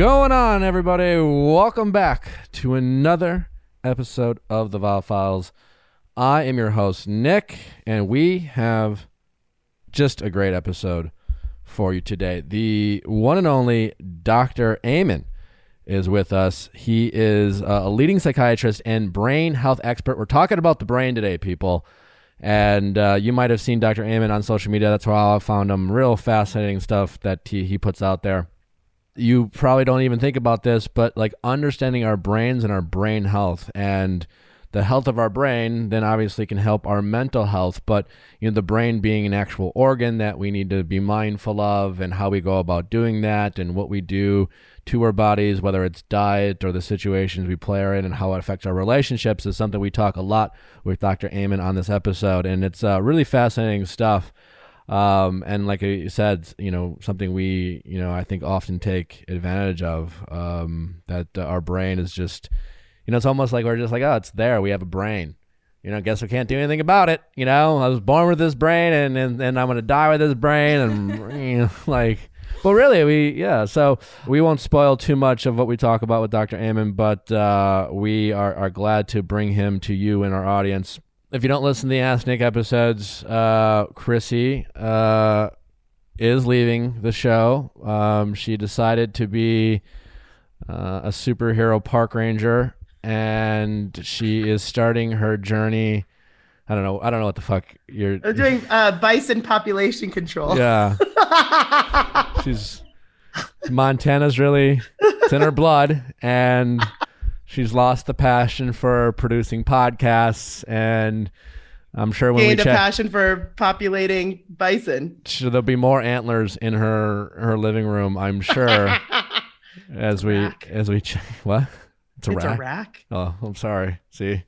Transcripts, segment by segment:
going on, everybody? Welcome back to another episode of the Viall Files. I am your host, Nick, and we have just a great episode for you today. The one and only Dr. Amen is with us. He is uh, a leading psychiatrist and brain health expert. We're talking about the brain today, people. And uh, you might have seen Dr. Amen on social media. That's where I found him. Real fascinating stuff that he, he puts out there you probably don't even think about this, but like understanding our brains and our brain health and the health of our brain then obviously can help our mental health but you know the brain being an actual organ that we need to be mindful of and how we go about doing that and what we do to our bodies whether it's diet or the situations we play in and how it affects our relationships is something we talk a lot with dr amen on this episode. And it's uh, really fascinating stuff um, and like I said, you know, something we, you know, I think often take advantage of. Um, that uh, our brain is just, you know, it's almost like we're just like, oh, it's there. We have a brain. You know, guess we can't do anything about it. You know, I was born with this brain, and and, and I'm gonna die with this brain, and you know, like. Well, really, we yeah. So we won't spoil too much of what we talk about with Dr. Amen, but uh, we are, are glad to bring him to you and our audience if you don't listen to the Ask Nick episodes, uh, Chrissy uh, is leaving the show. Um, she decided to be uh, a superhero park ranger, and she is starting her journey. I don't know. I don't know what the fuck you're. Doing uh, bison population control. Yeah. She's Montana's really it's in her blood, and she's lost the passion for producing podcasts and I'm sure when gained we a passion for populating bison. there'll be more antlers in her her living room. I'm sure as we rack. as we check. What? It's a it's rack. a rack. Oh, I'm sorry. See,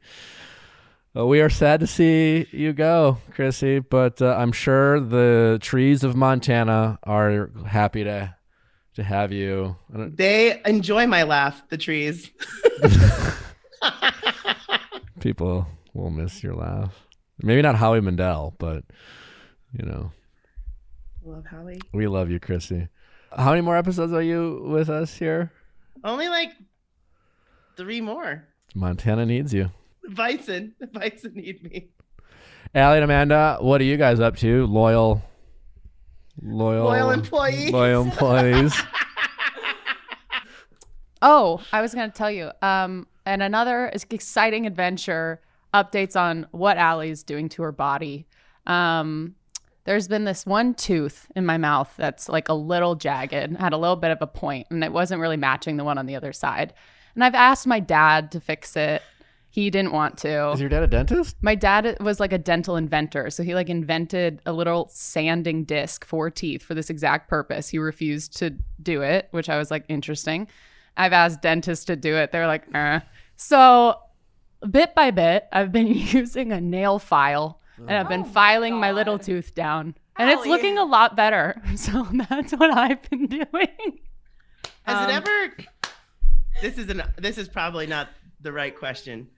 well, we are sad to see you go, Chrissy, but uh, I'm sure the trees of Montana are happy to to have you. They enjoy my laugh. The trees. People will miss your laugh. Maybe not Howie Mandel, but you know. Love Howie. We love you, Chrissy. How many more episodes are you with us here? Only like three more. Montana needs you. Bison. The bison need me. Allie and Amanda, what are you guys up to? Loyal, loyal, Loyal employees. loyal employees. Oh, I was going to tell you. Um, and another exciting adventure updates on what Allie's doing to her body. Um, there's been this one tooth in my mouth that's like a little jagged, had a little bit of a point, and it wasn't really matching the one on the other side. And I've asked my dad to fix it. He didn't want to. Is your dad a dentist? My dad was like a dental inventor, so he like invented a little sanding disc for teeth for this exact purpose. He refused to do it, which I was like interesting. I've asked dentists to do it. They're like, eh. So bit by bit, I've been using a nail file and I've been filing my little tooth down. And it's looking a lot better. So that's what I've been doing. Has Um, it ever? This is an. This is probably not the right question.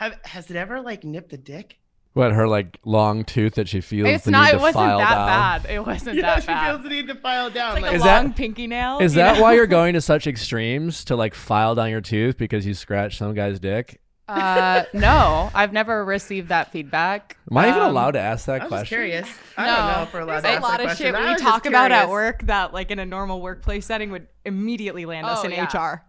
Have has it ever like nipped a dick? What her like long tooth that she feels It's the not need it to wasn't file that down? bad. It wasn't Yeah, that she bad. She feels the need to file down. It's like Is a that- long pinky nail. Is that know? why you're going to such extremes to like file down your tooth because you scratched some guy's dick? Uh, no, I've never received that feedback. Am I even Um, allowed to ask that question? I was just question? curious. I No. don't know if we're allowed There's to a lot that of question. shit we talk about at work that, like in a normal workplace setting, would immediately land us Oh, in yeah. HR.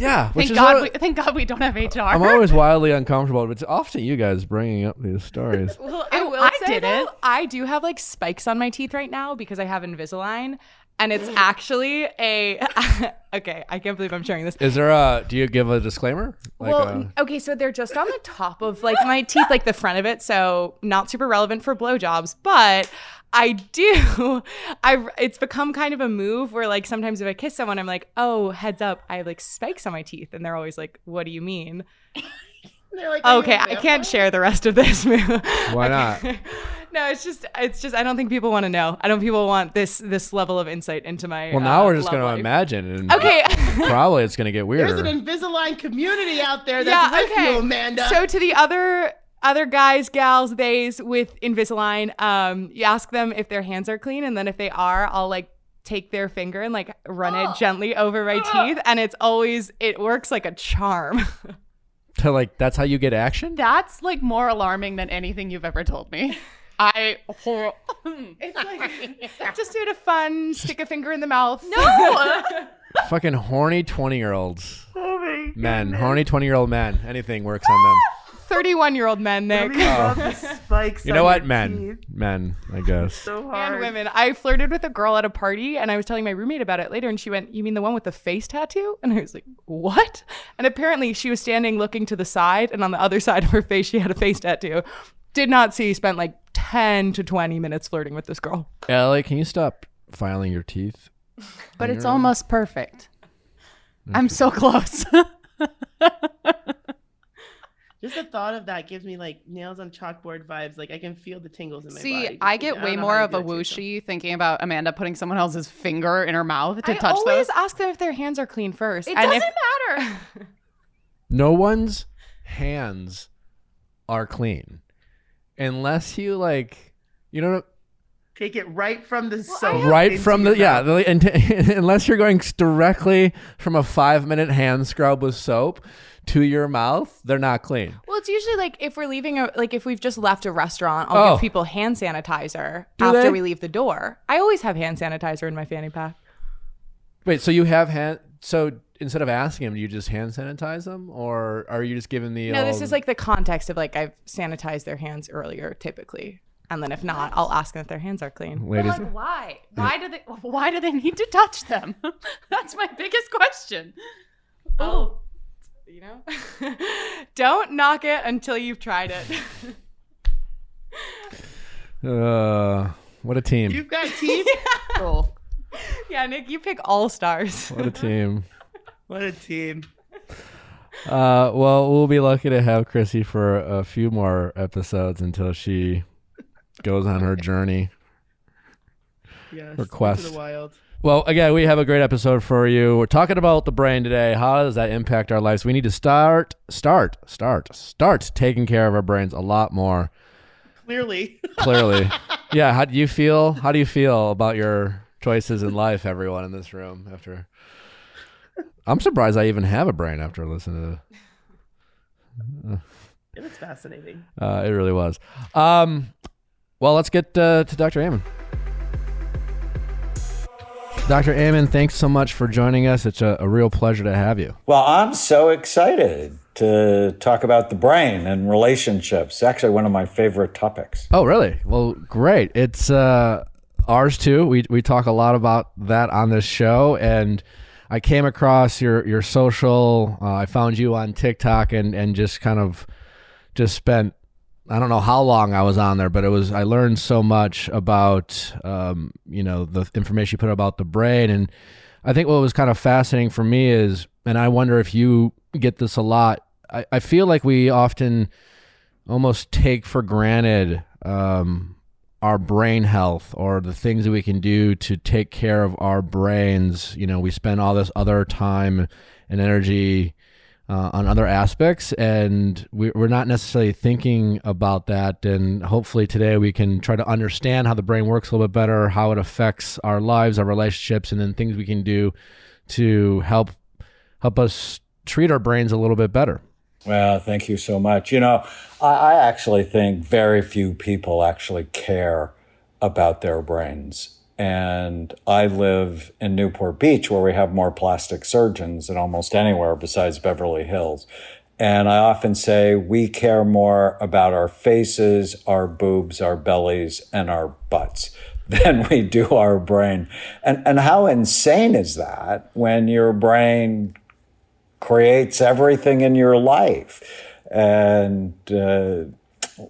Yeah, which Thank is God, what- we, thank God we don't have HR. I'm always wildly uncomfortable, but it's often you guys bringing up these stories. Well, I I will I say, did though, it. I do have like spikes on my teeth right now because I have Invisalign, and it's actually a. okay, I can't believe I'm sharing this. Is there a? Do you give a disclaimer? Like well, uh, n- okay, so they're just on the top of like my teeth, like the front of it, so not super relevant for blowjobs, but I do. I it's become kind of a move where like sometimes if I kiss someone, I'm like, oh, heads up, I have like spikes on my teeth, and they're always like, what do you mean? They're like, Okay, I can't share the rest of this. Why not? no, it's just it's just I don't think people want to know. I don't think people want this this level of insight into my. well, now uh, we're just going to life. imagine, and Okay. probably it's going to get weird. There's an Invisalign community out there that's yeah. with Okay. you, Amanda. So to the other other guys, gals, theys with Invisalign, um, you ask them if their hands are clean, and then if they are, I'll like take their finger and like run it gently over my teeth and it's always it works like a charm. To like that's how you get action? That's like more alarming than anything you've ever told me. I hor- It's like just do it a fun stick a finger in the mouth. no. Fucking horny 20-year-olds. Oh my Men, horny 20-year-old men. Anything works on them. 31 year old men, Nick. Love the spikes. You know what? Men. teeth. Men, I guess. So hard. And women. I flirted with a girl at a party and I was telling my roommate about it later and she went, You mean the one with the face tattoo? And I was like, What? And apparently she was standing looking to the side and on the other side of her face she had a face tattoo. Did not see, spent like 10 to 20 minutes flirting with this girl. Ellie, can you stop filing your teeth? but it's almost perfect. I'm so close. Just the thought of that gives me like nails on chalkboard vibes. Like I can feel the tingles in my body. See, I get don't way more of a do it whooshy thinking about Amanda putting someone else's finger in her mouth to I touch always those. ask them if their hands are clean first. It And doesn't if- matter. No one's hands are clean unless you like you know Take it right from the soap. right from the yeah the, and unless you're going directly from a five minute hand scrub with soap to your mouth they're not clean Well, it's usually like if we're leaving a like if we've just left a restaurant, I'll Oh. give people hand sanitizer Do after they? we leave the door. I always have hand sanitizer in my fanny pack. wait so you have hand so instead of asking them do you just hand sanitize them or are you just giving the No, this um, is like the context of like I've sanitized their hands earlier, typically, and then if not, I'll ask them if their hands are clean. ladies Like, why? Why do they? Why do they need to touch them? That's my biggest question. Oh, oh. You know, don't knock it until you've tried it. uh what a team You've got teeth. Oh. yeah, Nick, you pick all stars. what a team what a team. Uh, well, we'll be lucky to have Chrissy for a few more episodes until she goes on her journey. Yes. Request. Into the wild. Well, again, we have a great episode for you. We're talking about the brain today. How does that impact our lives? We need to start, start, start, start taking care of our brains a lot more Clearly. clearly. yeah. How do you feel? How do you feel about your choices in life? Everyone in this room after. I'm surprised I even have a brain after listening to it was fascinating. Uh, it really was. Um, well, let's get uh, to Dr. Amen. Dr. Amen, thanks so much for joining us. It's a, a real pleasure to have you. Well, I'm so excited to talk about the brain and relationships. Actually, one of my favorite topics. Oh, really? Well, great. It's uh, ours too. We we talk a lot about that on this show, and I came across your your social. Uh, I found you on TikTok, and and just kind of just spent. I don't know how long I was on there, but it was. I learned so much about um, you know the information you put about the brain, and I think what was kind of fascinating for me is, and I wonder if you get this a lot. I, I feel like we often almost take for granted um, our brain health or the things that we can do to take care of our brains. You know, we spend all this other time and energy uh, on other aspects, and we, we're not necessarily thinking about that. And hopefully, today we can try to understand how the brain works a little bit better, how it affects our lives, our relationships, and then things we can do to help help us treat our brains a little bit better. Well, thank you so much. You know, I, I actually think very few people actually care about their brains. And I live in Newport Beach, where we have more plastic surgeons than almost anywhere besides Beverly Hills. And I often say we care more about our faces, our boobs, our bellies, and our butts than we do our brain. And, and how insane is that when your brain creates everything in your life. And uh,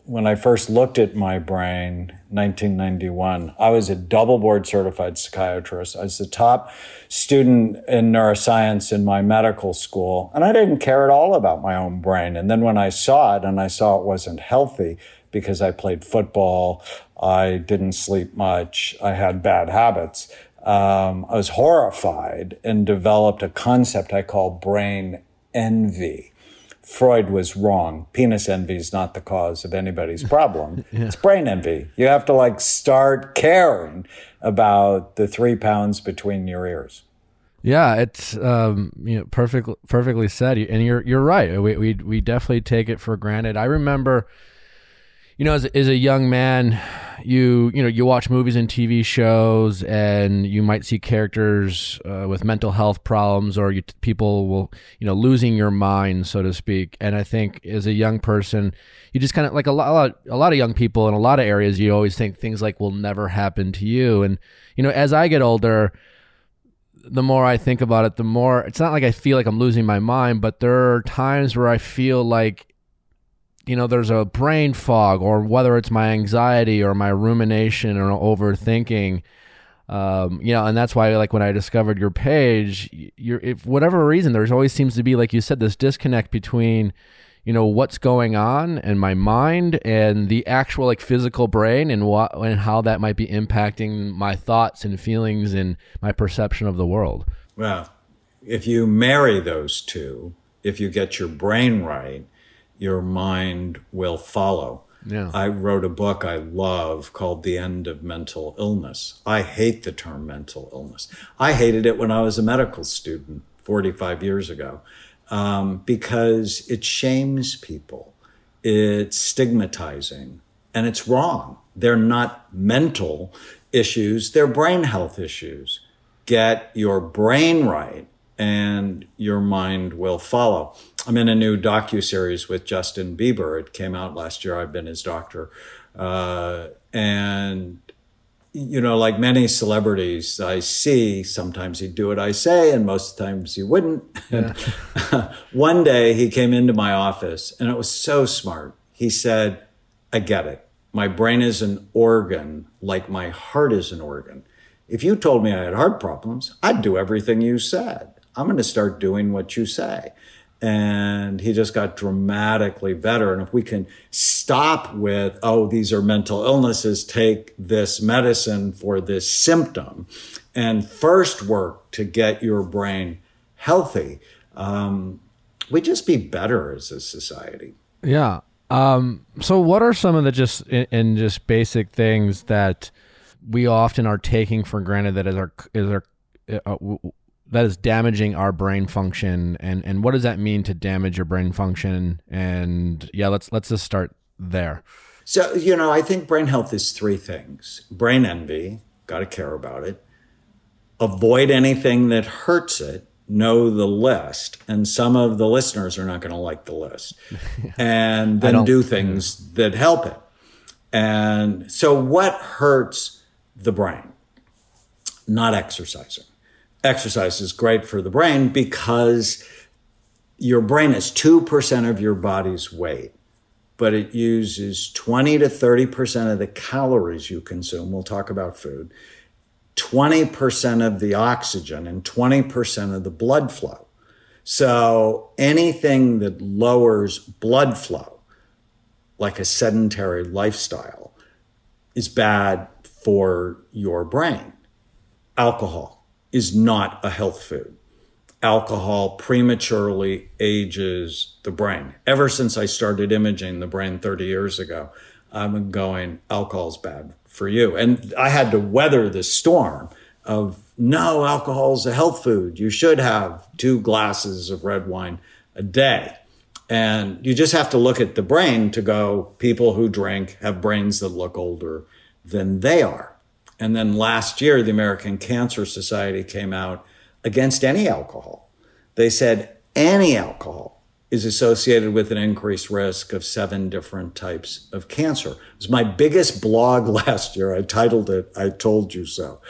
when I first looked at my brain, 1991, I was a double board certified psychiatrist. I was the top student in neuroscience in my medical school, and I didn't care at all about my own brain. And then when I saw it, and I saw it wasn't healthy because I played football, I didn't sleep much, I had bad habits um, I was horrified and developed a concept I call brain envy Freud was wrong. Penis envy is not the cause of anybody's problem. yeah. It's brain envy. You have to like start caring about the three pounds between your ears. Yeah, it's um, you know perfect, perfectly said, and you're you're right. We, we we definitely take it for granted. I remember, you know, as, as a young man, you you know you watch movies and TV shows, and you might see characters uh, with mental health problems, or you, people will you know losing your mind, so to speak. And I think as a young person, you just kind of like a lot a lot of young people in a lot of areas, you always think things like will never happen to you. And you know, as I get older the more I think about it, the more it's not like I feel like I'm losing my mind, but there are times where I feel like, you know, there's a brain fog, or whether it's my anxiety or my rumination or overthinking. Um, you know, and that's why, like, when I discovered your page, you're, if whatever reason, there's always seems to be, like you said, this disconnect between you know what's going on in my mind and the actual like physical brain and what and how that might be impacting my thoughts and feelings and my perception of the world well if you marry those two if you get your brain right your mind will follow yeah. I wrote a book I love called The End of Mental Illness. I hate the term mental illness. I hated it when I was a medical student 45 years ago um, because it shames people. It's stigmatizing and it's wrong. They're not mental issues, they're brain health issues. Get your brain right and your mind will follow. I'm in a new docu series with Justin Bieber. It came out last year. I've been his doctor, uh, and you know, like many celebrities I see, sometimes he'd do what I say, and most times he wouldn't. Yeah. One day he came into my office, and it was so smart. He said, I get it. My brain is an organ, like my heart is an organ. If you told me I had heart problems, I'd do everything you said. I'm going to start doing what you say and he just got dramatically better. And if we can stop with, oh, these are mental illnesses, take this medicine for this symptom, and first work to get your brain healthy, um, we just be better as a society. Yeah. Um, so, what are some of the just and just basic things that we often are taking for granted that is our is our uh, that is damaging our brain function and and what does that mean to damage your brain function? And yeah let's let's just start there. So you know i think brain health is three things. Brain envy got to care about it. Avoid anything that hurts it know the list and some of the listeners are not going to like the list. And then do things that help it. And so what hurts the brain? Not exercising exercise is great for the brain because your brain is 2% of your body's weight, but it uses 20 to 30% of the calories you consume. We'll talk about food, 20% of the oxygen, and 20% of the blood flow. So anything that lowers blood flow, like a sedentary lifestyle, is bad for your brain. Alcohol, is not a health food. Alcohol prematurely ages the brain. Ever since I started imaging the brain 30 years ago, I've been going, alcohol's bad for you. And I had to weather the storm of no, alcohol's a health food. You should have two glasses of red wine a day. And you just have to look at the brain to go, people who drink have brains that look older than they are. And then last year, the American Cancer Society came out against any alcohol. They said any alcohol is associated with an increased risk of seven different types of cancer. It was my biggest blog last year. I titled it, I Told You So.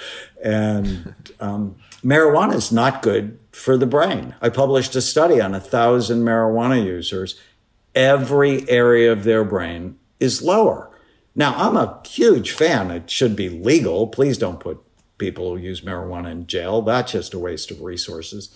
And um, marijuana is not good for the brain. I published a study on a thousand marijuana users. Every area of their brain is lower. Now, I'm a huge fan. It should be legal. Please don't put people who use marijuana in jail. That's just a waste of resources.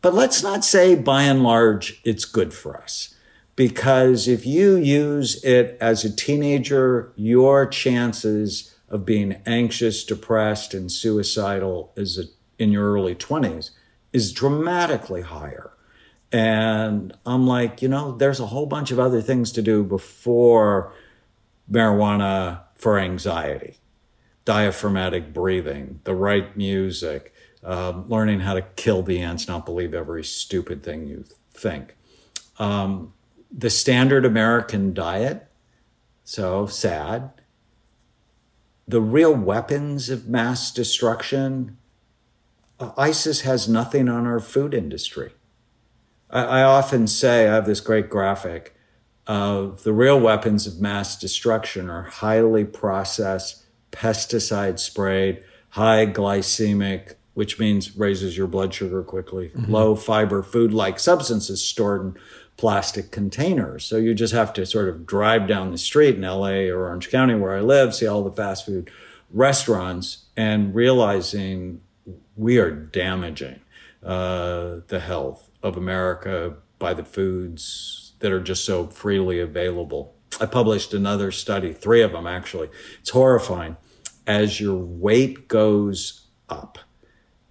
But let's not say by and large it's good for us. Because if you use it as a teenager, your chances of being anxious, depressed, and suicidal is a, in your early 20s is dramatically higher. And I'm like, you know, there's a whole bunch of other things to do before marijuana for anxiety, diaphragmatic breathing, the right music, um, learning how to kill the ants, not believe every stupid thing you think. Um, the standard American diet, so sad. The real weapons of mass destruction, uh, ISIS has nothing on our food industry. I, I often say, I have this great graphic of the real weapons of mass destruction are highly processed, pesticide sprayed, high glycemic, which means raises your blood sugar quickly, mm-hmm. low fiber food like substances stored in plastic containers. So you just have to sort of drive down the street in LA or Orange County where I live, see all the fast food restaurants and realizing we are damaging uh, the health of America by the foods that are just so freely available. I published another study, three of them actually. It's horrifying. As your weight goes up,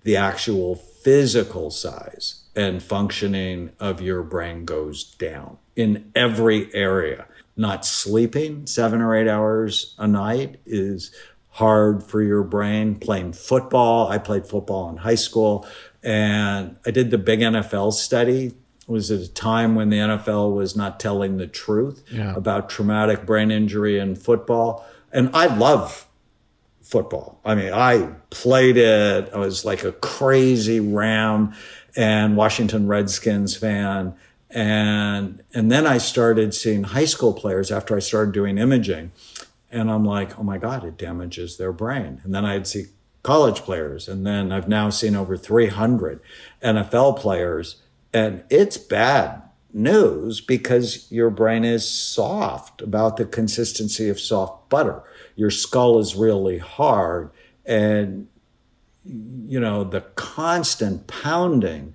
the actual physical size and functioning of your brain goes down in every area. Not sleeping seven or eight hours a night is hard for your brain. Playing football, I played football in high school and I did the big NFL study. Was at a time when the NFL was not telling the truth yeah. about traumatic brain injury in football. And I love football. I mean, I played it. I was like a crazy Ram and Washington Redskins fan. And, and then I started seeing high school players after I started doing imaging. And I'm like, oh my God, it damages their brain. And then I'd see college players. And then I've now seen over 300 NFL players. And it's bad news because your brain is soft about the consistency of soft butter. Your skull is really hard. And you know the constant pounding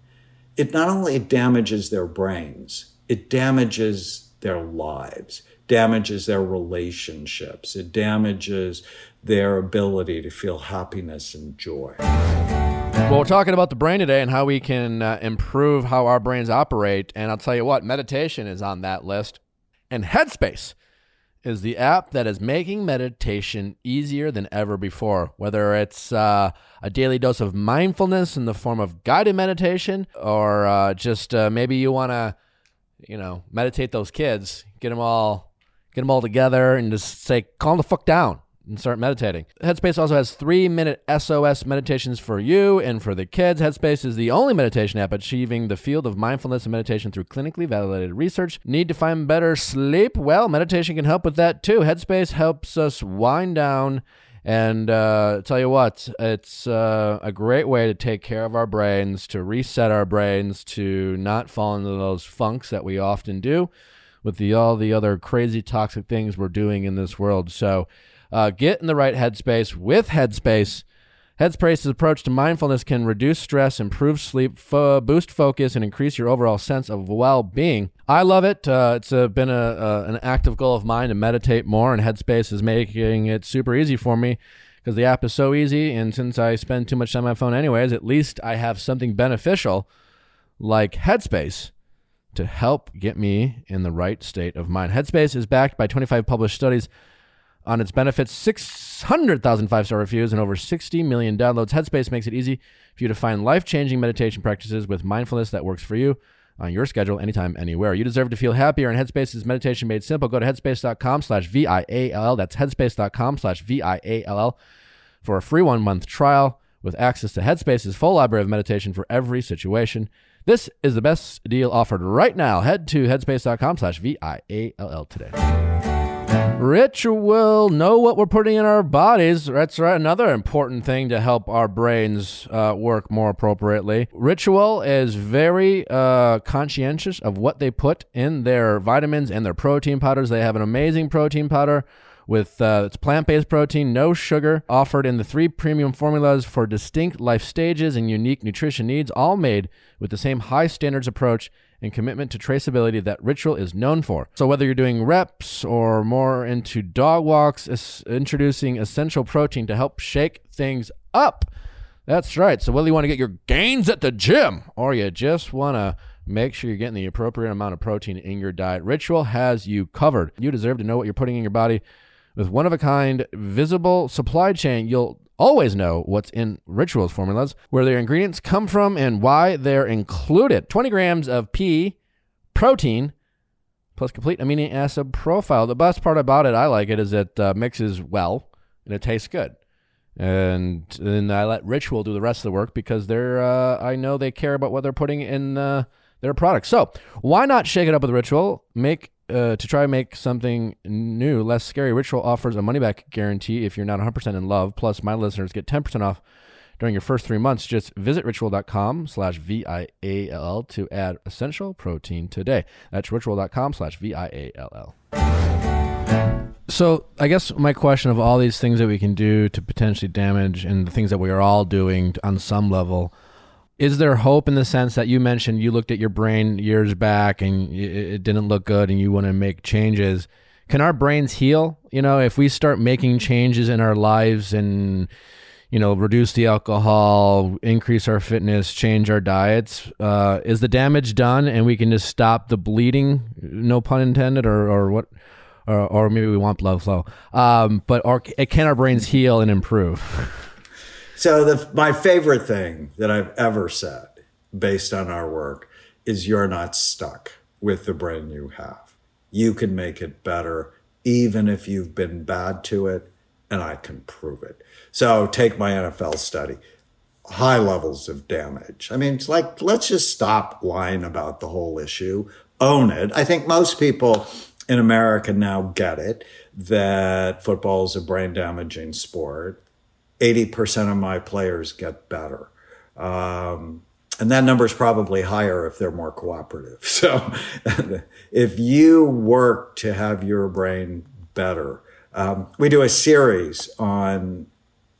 it not only damages their brains it damages their lives damages their relationships it damages their ability to feel happiness and joy well, we're talking about the brain today and how we can uh, improve how our brains operate. And I'll tell you what, meditation is on that list. And Headspace is the app that is making meditation easier than ever before. Whether it's uh, a daily dose of mindfulness in the form of guided meditation, or uh, just uh, maybe you want to, you know, meditate those kids, get them all, get them all together, and just say, calm the fuck down and start meditating. Headspace also has three minute SOS meditations for you and for the kids. Headspace is the only meditation app achieving the field of mindfulness and meditation through clinically validated research. Need to find better sleep? Well, meditation can help with that too. Headspace helps us wind down. And uh, tell you what, it's uh, a great way to take care of our brains, to reset our brains, to not fall into those funks that we often do with the all the other crazy toxic things we're doing in this world. So uh, get in the right headspace with Headspace. Headspace's approach to mindfulness can reduce stress, improve sleep, boost focus, and increase your overall sense of well-being. I love it. Uh, it's uh, been a, an active goal of mine to meditate more, and Headspace is making it super easy for me because the app is so easy. And since I spend too much time on my phone anyways, at least I have something beneficial like Headspace to help get me in the right state of mind. Headspace is backed by 25 published studies on its benefits, 600,000 five star reviews, and over 60 million downloads. Headspace makes it easy for you to find life changing meditation practices with mindfulness that works for you on your schedule, anytime, anywhere. You deserve to feel happier, and Headspace is meditation made simple. Go to headspace.com slash V-I-A-L-L. That's headspace.com slash V-I-A-L-L for a free one-month trial with access to Headspace's full library of meditation for every situation. This is the best deal offered right now. Head to headspace.com slash V-I-A-L-L today. Ritual, know what we're putting in our bodies. That's right, another important thing to help our brains uh, work more appropriately. Ritual is very uh, conscientious of what they put in their vitamins and their protein powders. They have an amazing protein powder with uh, it's plant-based protein, no sugar, offered in the three premium formulas for distinct life stages and unique nutrition needs, all made with the same high standards approach and commitment to traceability that Ritual is known for. So whether you're doing reps or more into dog walks, introducing essential protein to help shake things up. That's right. So whether you want to get your gains at the gym or you just want to Make sure you're getting the appropriate amount of protein in your diet. Ritual has you covered. You deserve to know what you're putting in your body. With one of a kind, visible supply chain, you'll always know what's in Rituals formulas, where their ingredients come from, and why they're included. 20 grams of pea protein plus complete amino acid profile. The best part about it, I like it, is it uh, mixes well and it tastes good. And then I let Ritual do the rest of the work because they're uh, I know they care about what they're putting in uh, their products. So why not shake it up with Ritual? Make uh, to try and make something new, less scary. Ritual offers a money back guarantee if you're not 100% in love. Plus, my listeners get 10% off during your first three months. Just visit ritual.com slash V-I-A-L-L to add essential protein today. That's ritual.com slash V-I-A-L-L. So I guess my question of all these things that we can do to potentially damage and the things that we are all doing on some level, is there hope in the sense that you mentioned you looked at your brain years back and it didn't look good and you want to make changes? Can our brains heal? You know, if we start making changes in our lives and you know, reduce the alcohol, increase our fitness, change our diets. Uh, is the damage done, and we can just stop the bleeding? No pun intended, or or what? Or, or maybe we want blood flow. Um, but or can our brains heal and improve? So the my favorite thing that I've ever said, based on our work, is you're not stuck with the brain you have. You can make it better, even if you've been bad to it, and I can prove it. So take my NFL study. High levels of damage. I mean, it's like, let's just stop lying about the whole issue. Own it. I think most people in America now get it that football is a brain damaging sport. 80% of my players get better. Um, and that number is probably higher if they're more cooperative. So if you work to have your brain better, um, we do a series on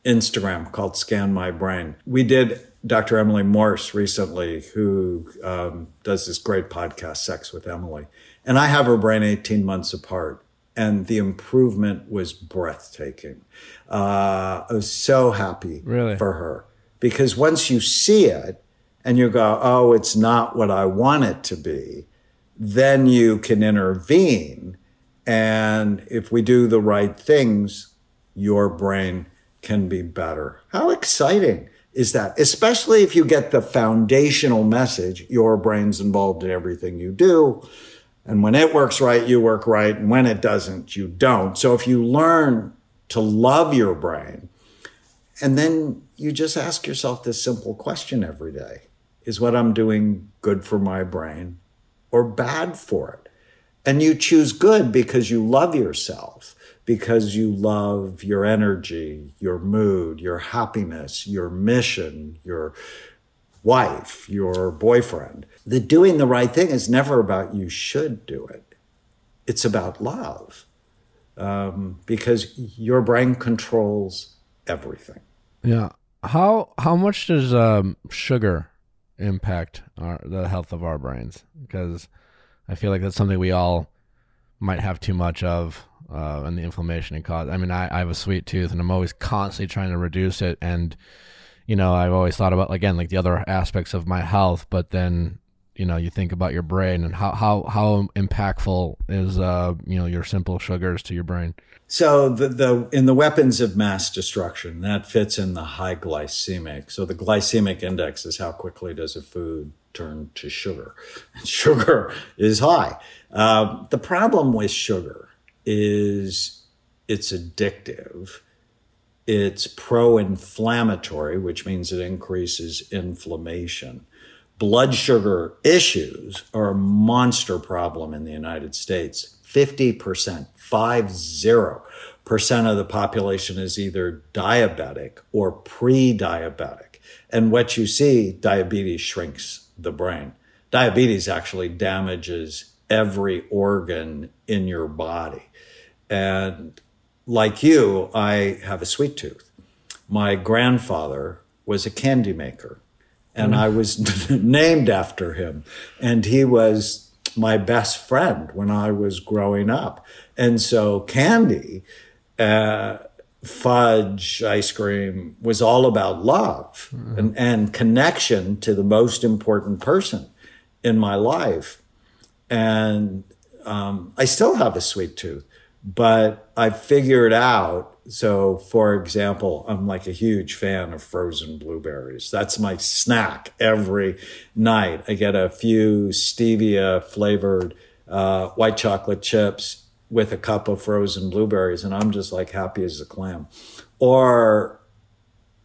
Instagram called Scan My Brain. We did Dr. Emily Morse recently, who um, does this great podcast, Sex with Emily. And I have her brain 18 months apart. And the improvement was breathtaking. Uh, I was so happy really? for her because once you see it and you go, oh, it's not what I want it to be, then you can intervene. And if we do the right things, your brain can be better. How exciting is that? Especially if you get the foundational message your brain's involved in everything you do. And when it works right, you work right. And when it doesn't, you don't. So if you learn to love your brain, and then you just ask yourself this simple question every day Is what I'm doing good for my brain or bad for it? And you choose good because you love yourself because you love your energy, your mood, your happiness, your mission, your wife, your boyfriend. The doing the right thing is never about you should do it. It's about love um, because your brain controls everything. Yeah. How how much does um, sugar impact our, the health of our brains? Because I feel like that's something we all might have too much of uh, and the inflammation it causes. I mean, I, I have a sweet tooth, and I'm always constantly trying to reduce it. And you know, I've always thought about again like the other aspects of my health, but then you know, you think about your brain and how how how impactful is uh you know your simple sugars to your brain. So the the in the weapons of mass destruction that fits in the high glycemic. So the glycemic index is how quickly does a food turn to sugar. And sugar is high. Uh, the problem with sugar is it's addictive. It's pro inflammatory, which means it increases inflammation. Blood sugar issues are a monster problem in the United States. 50%, 50% of the population is either diabetic or pre diabetic. And what you see, diabetes shrinks the brain. Diabetes actually damages every organ in your body. And like you, I have a sweet tooth. My grandfather was a candy maker, and mm. I was named after him. And he was my best friend when I was growing up. And so candy, uh, fudge, ice cream was all about love mm. and, and connection to the most important person in my life. And um, I still have a sweet tooth, but I figured out. So, for example, I'm like a huge fan of frozen blueberries. That's my snack every night. I get a few stevia flavored uh, white chocolate chips with a cup of frozen blueberries, and I'm just like happy as a clam. Or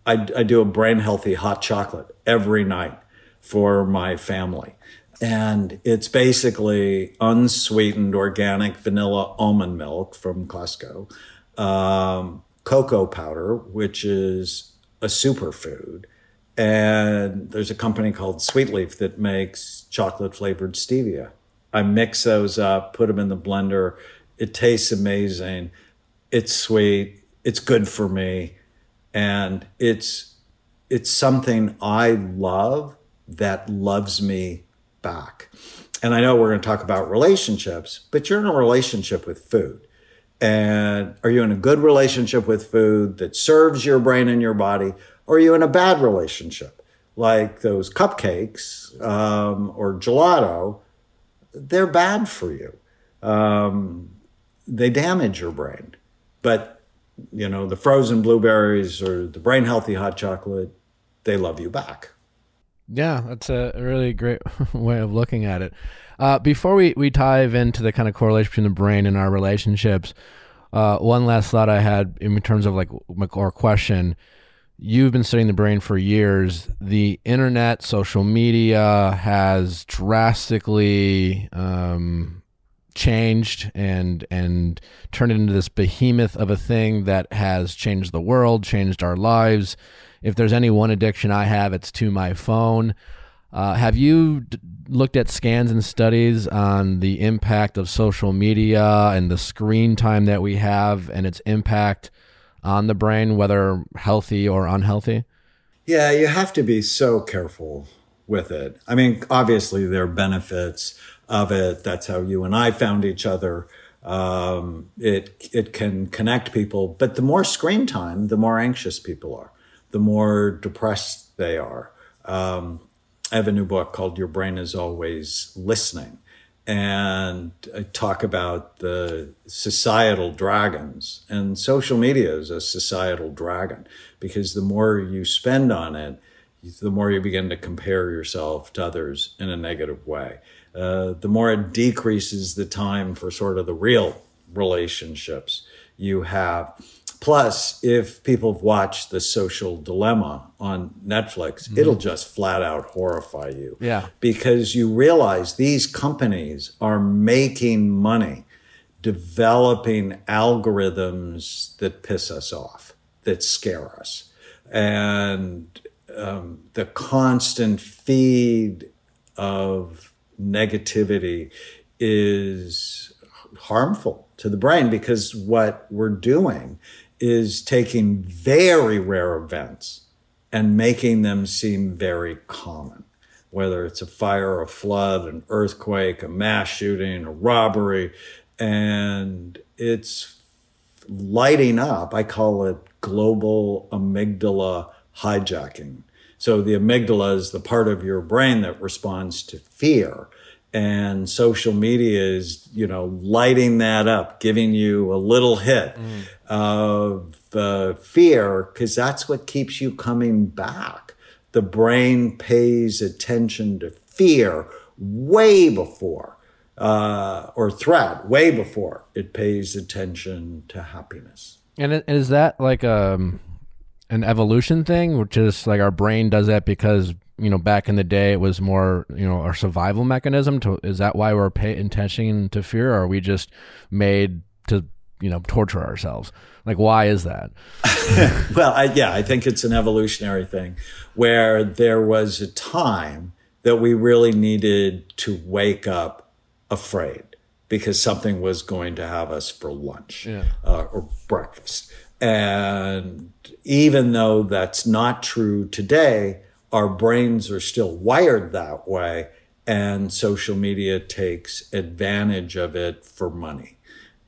I, I do a brain healthy hot chocolate every night for my family. And it's basically unsweetened organic vanilla almond milk from Costco, um, cocoa powder, which is a superfood. And there's a company called Sweetleaf that makes chocolate flavored stevia. I mix those up, put them in the blender. It tastes amazing. It's sweet. It's good for me. And it's, it's something I love that loves me back. And I know we're going to talk about relationships, but you're in a relationship with food. And are you in a good relationship with food that serves your brain and your body? Or are you in a bad relationship? Like those cupcakes um, or gelato, they're bad for you. Um, they damage your brain. But, you know, the frozen blueberries or the brain healthy hot chocolate, they love you back. Yeah, that's a really great way of looking at it. Uh, before we, we dive into the kind of correlation between the brain and our relationships, uh, one last thought I had in terms of like our question. You've been studying the brain for years. The internet, social media has drastically um, changed and and turned into this behemoth of a thing that has changed the world, changed our lives if there's any one addiction I have, it's to my phone. Uh, have you d- looked at scans and studies on the impact of social media and the screen time that we have and its impact on the brain, whether healthy or unhealthy? Yeah, you have to be so careful with it. I mean, obviously, there are benefits of it. That's how you and I found each other. Um, it it can connect people, but the more screen time, the more anxious people are the more depressed they are. Um, I have a new book called Your Brain is Always Listening. And I talk about the societal dragons. And social media is a societal dragon because the more you spend on it, the more you begin to compare yourself to others in a negative way. Uh, the more it decreases the time for sort of the real relationships you have. Plus, if people have watched The Social Dilemma on Netflix, mm-hmm. it'll just flat out horrify you. Yeah. Because you realize these companies are making money developing algorithms that piss us off, that scare us. And um, the constant feed of negativity is harmful to the brain because what we're doing is taking very rare events and making them seem very common, whether it's a fire, a flood, an earthquake, a mass shooting, a robbery, and it's lighting up. I call it global amygdala hijacking. So the amygdala is the part of your brain that responds to fear and social media is you know lighting that up giving you a little hit mm. of uh, fear because that's what keeps you coming back. The brain pays attention to fear way before uh, or threat way before it pays attention to happiness. And is that like um an evolution thing? Which is like our brain does that because you know back in the day it was more you know our survival mechanism to is that why we're paying attention to fear or are we just made to you know torture ourselves? Like why is that? Well I, yeah i think it's an evolutionary thing where there was a time that we really needed to wake up afraid because something was going to have us for lunch yeah. uh, or breakfast. And even though that's not true today our brains are still wired that way and social media takes advantage of it for money.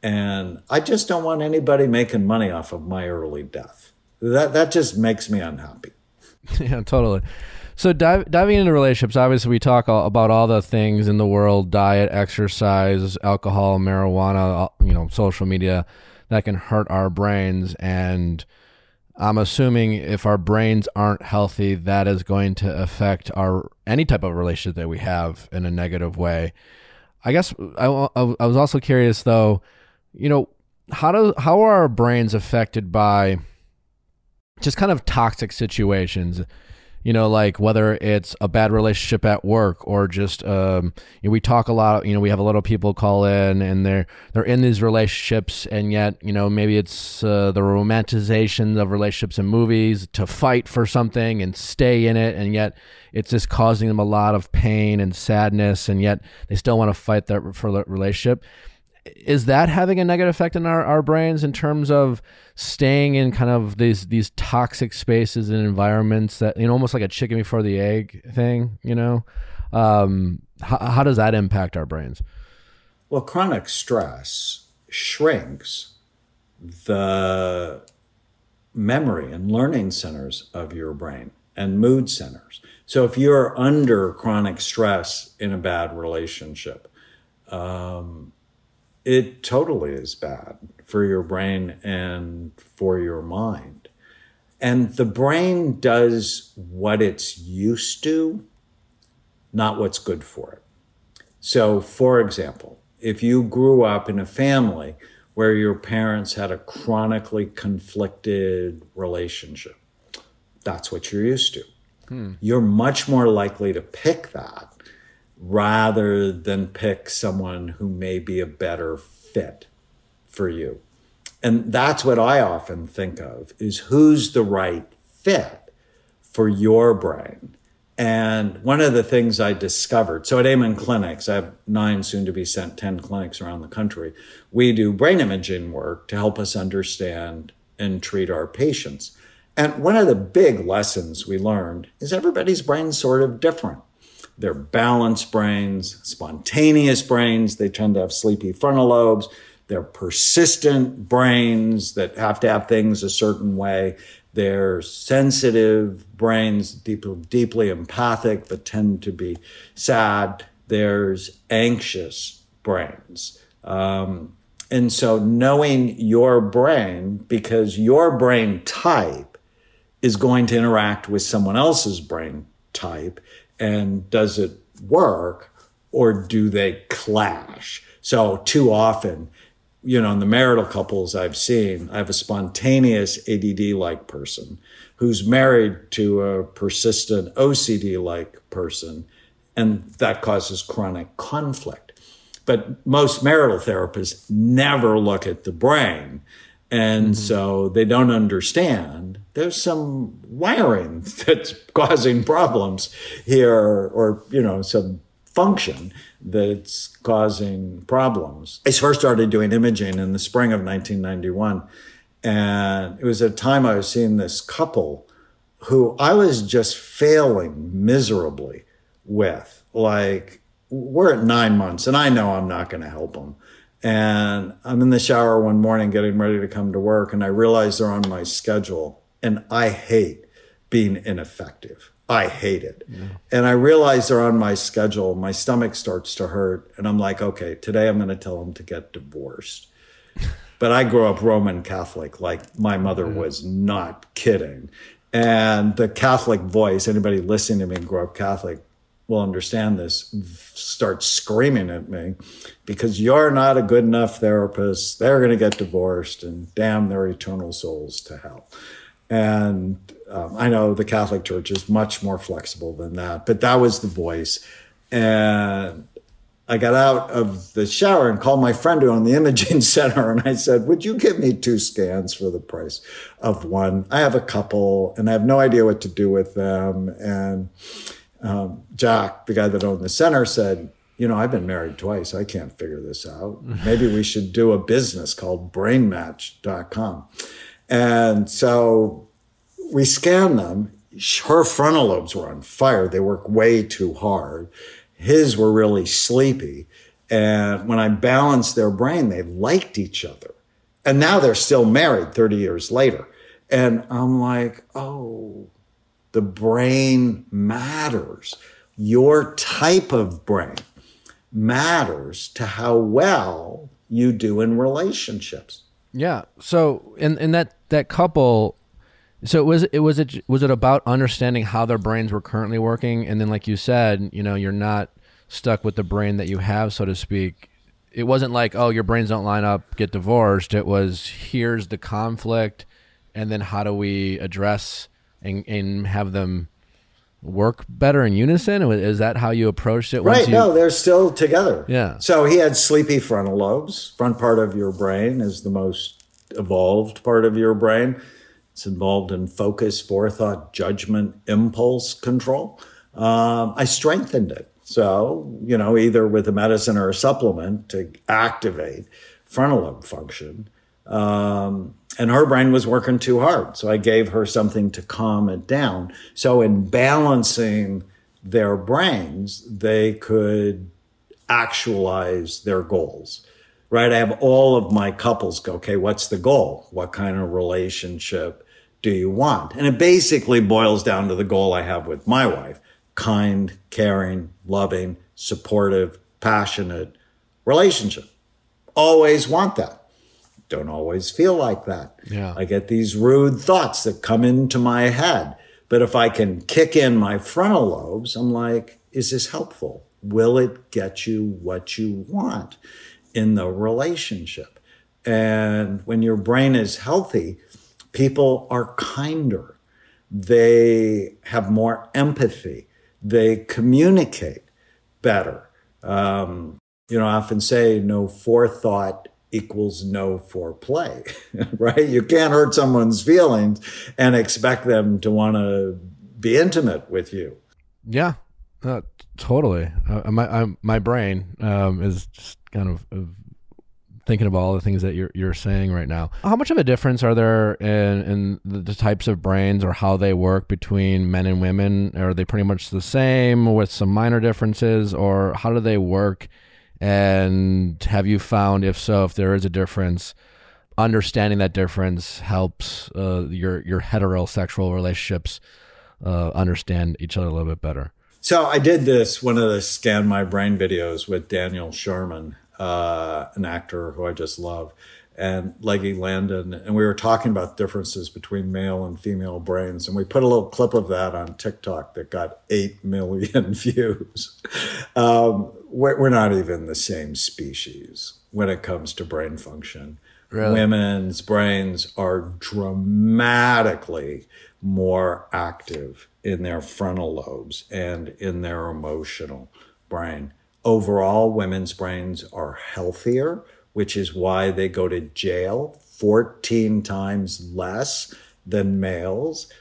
And I just don't want anybody making money off of my early death. That that just makes me unhappy. yeah, totally. So dive, diving into relationships, obviously we talk all, about all the things in the world: diet, exercise, alcohol, marijuana, you know, social media that can hurt our brains. And I'm assuming if our brains aren't healthy, that is going to affect our any type of relationship that we have in a negative way. I guess I, I was also curious though, you know, how do how are our brains affected by just kind of toxic situations? You know, like whether it's a bad relationship at work or just, um, you know, we talk a lot. You know, we have a lot of people call in and they're they're in these relationships, and yet, you know, maybe it's uh, the romanticization of relationships in movies to fight for something and stay in it, and yet it's just causing them a lot of pain and sadness, and yet they still want to fight that for the relationship is that having a negative effect in our, our brains in terms of staying in kind of these these toxic spaces and environments that you know almost like a chicken before the egg thing you know? Um, how, how does that impact our brains? Well chronic stress shrinks the memory and learning centers of your brain and mood centers. So if you're under chronic stress in a bad relationship um, it totally is bad for your brain and for your mind. And the brain does what it's used to, not what's good for it. So, for example, if you grew up in a family where your parents had a chronically conflicted relationship, that's what you're used to. Hmm. You're much more likely to pick that rather than pick someone who may be a better fit for you. And that's what I often think of is who's the right fit for your brain. And one of the things I discovered, so at Amen Clinics, I have nine, soon to be sent 10 clinics around the country. We do brain imaging work to help us understand and treat our patients. And one of the big lessons we learned is everybody's brain's sort of different. They're balanced brains, spontaneous brains. They tend to have sleepy frontal lobes. They're persistent brains that have to have things a certain way. They're sensitive brains, deeply, deeply empathic, but tend to be sad. There's anxious brains. Um, and so knowing your brain, because your brain type is going to interact with someone else's brain type, and does it work or do they clash? So too often, you know, in the marital couples I've seen, I have a spontaneous ADD like person who's married to a persistent OCD like person, and that causes chronic conflict. But most marital therapists never look at the brain. And mm-hmm. so they don't understand there's some wiring that's causing problems here or you know some function that's causing problems. I first started doing imaging in the spring of 1991 and it was a time i was seeing this couple who i was just failing miserably with. Like we're at nine months and i know i'm not going to help them and i'm in the shower one morning getting ready to come to work and i realize they're on my schedule and I hate being ineffective. I hate it. Yeah. And I realize they're on my schedule. My stomach starts to hurt. And I'm like, okay, today I'm going to tell them to get divorced. but I grew up Roman Catholic, like my mother yeah. was not kidding. And the Catholic voice, anybody listening to me grow up Catholic will understand this, start screaming at me because you're not a good enough therapist. They're going to get divorced and damn their eternal souls to hell. And um, I know the Catholic Church is much more flexible than that, but that was the voice. And I got out of the shower and called my friend who owned the imaging center. And I said, Would you give me two scans for the price of one? I have a couple and I have no idea what to do with them. And um, Jack, the guy that owned the center, said, You know, I've been married twice. I can't figure this out. Maybe we should do a business called brainmatch.com. And so we scanned them. Her frontal lobes were on fire. They work way too hard. His were really sleepy. And when I balanced their brain, they liked each other. And now they're still married 30 years later. And I'm like, oh, The brain matters. Your type of brain matters to how well you do in relationships. Yeah. So in in that that couple, so it was it was it was it about understanding how their brains were currently working, and then like you said, you know, you're not stuck with the brain that you have, so to speak. It wasn't like oh your brains don't line up, get divorced. It was here's the conflict, and then how do we address and and have them work better in unison? Is that how you approached it? Right. You... No, they're still together. Yeah. So he had sleepy frontal lobes. Front part of your brain is the most evolved part of your brain. It's involved in focus, forethought, judgment, impulse control. Um, I strengthened it. So, you know, either with a medicine or a supplement to activate frontal lobe function. Um, and her brain was working too hard. So I gave her something to calm it down. So in balancing their brains, they could actualize their goals, right? I have all of my couples go, okay, what's the goal? What kind of relationship do you want? And it basically boils down to the goal I have with my wife kind, caring, loving, supportive, passionate relationship. Always want that don't always feel like that. Yeah. I get these rude thoughts that come into my head. But if I can kick in my frontal lobes, I'm like, is this helpful? Will it get you what you want in the relationship? And when your brain is healthy, people are kinder. They have more empathy. They communicate better. Um, you know, I often say no forethought equals no foreplay, right? You can't hurt someone's feelings and expect them to want to be intimate with you. Yeah, uh, totally. Uh, my I, my brain um, is just kind of, of, thinking about all the things that you're you're saying right now. How much of a difference are there in in the, the types of brains or how they work between men and women? Are they pretty much the same with some minor differences, or how do they work? And have you found, if so, if there is a difference, understanding that difference helps uh, your your heterosexual relationships uh, understand each other a little bit better? So I did this one of the scan my brain videos with Daniel Sharman, uh, an actor who I just love, and Leggy Landon, and we were talking about differences between male and female brains, and we put a little clip of that on TikTok that got eight million views. Um, we're, we're not even the same species when it comes to brain function. Really? Women's brains are dramatically more active in their frontal lobes and in their emotional brain. Overall, women's brains are healthier which is why they go to jail 14 times less than males.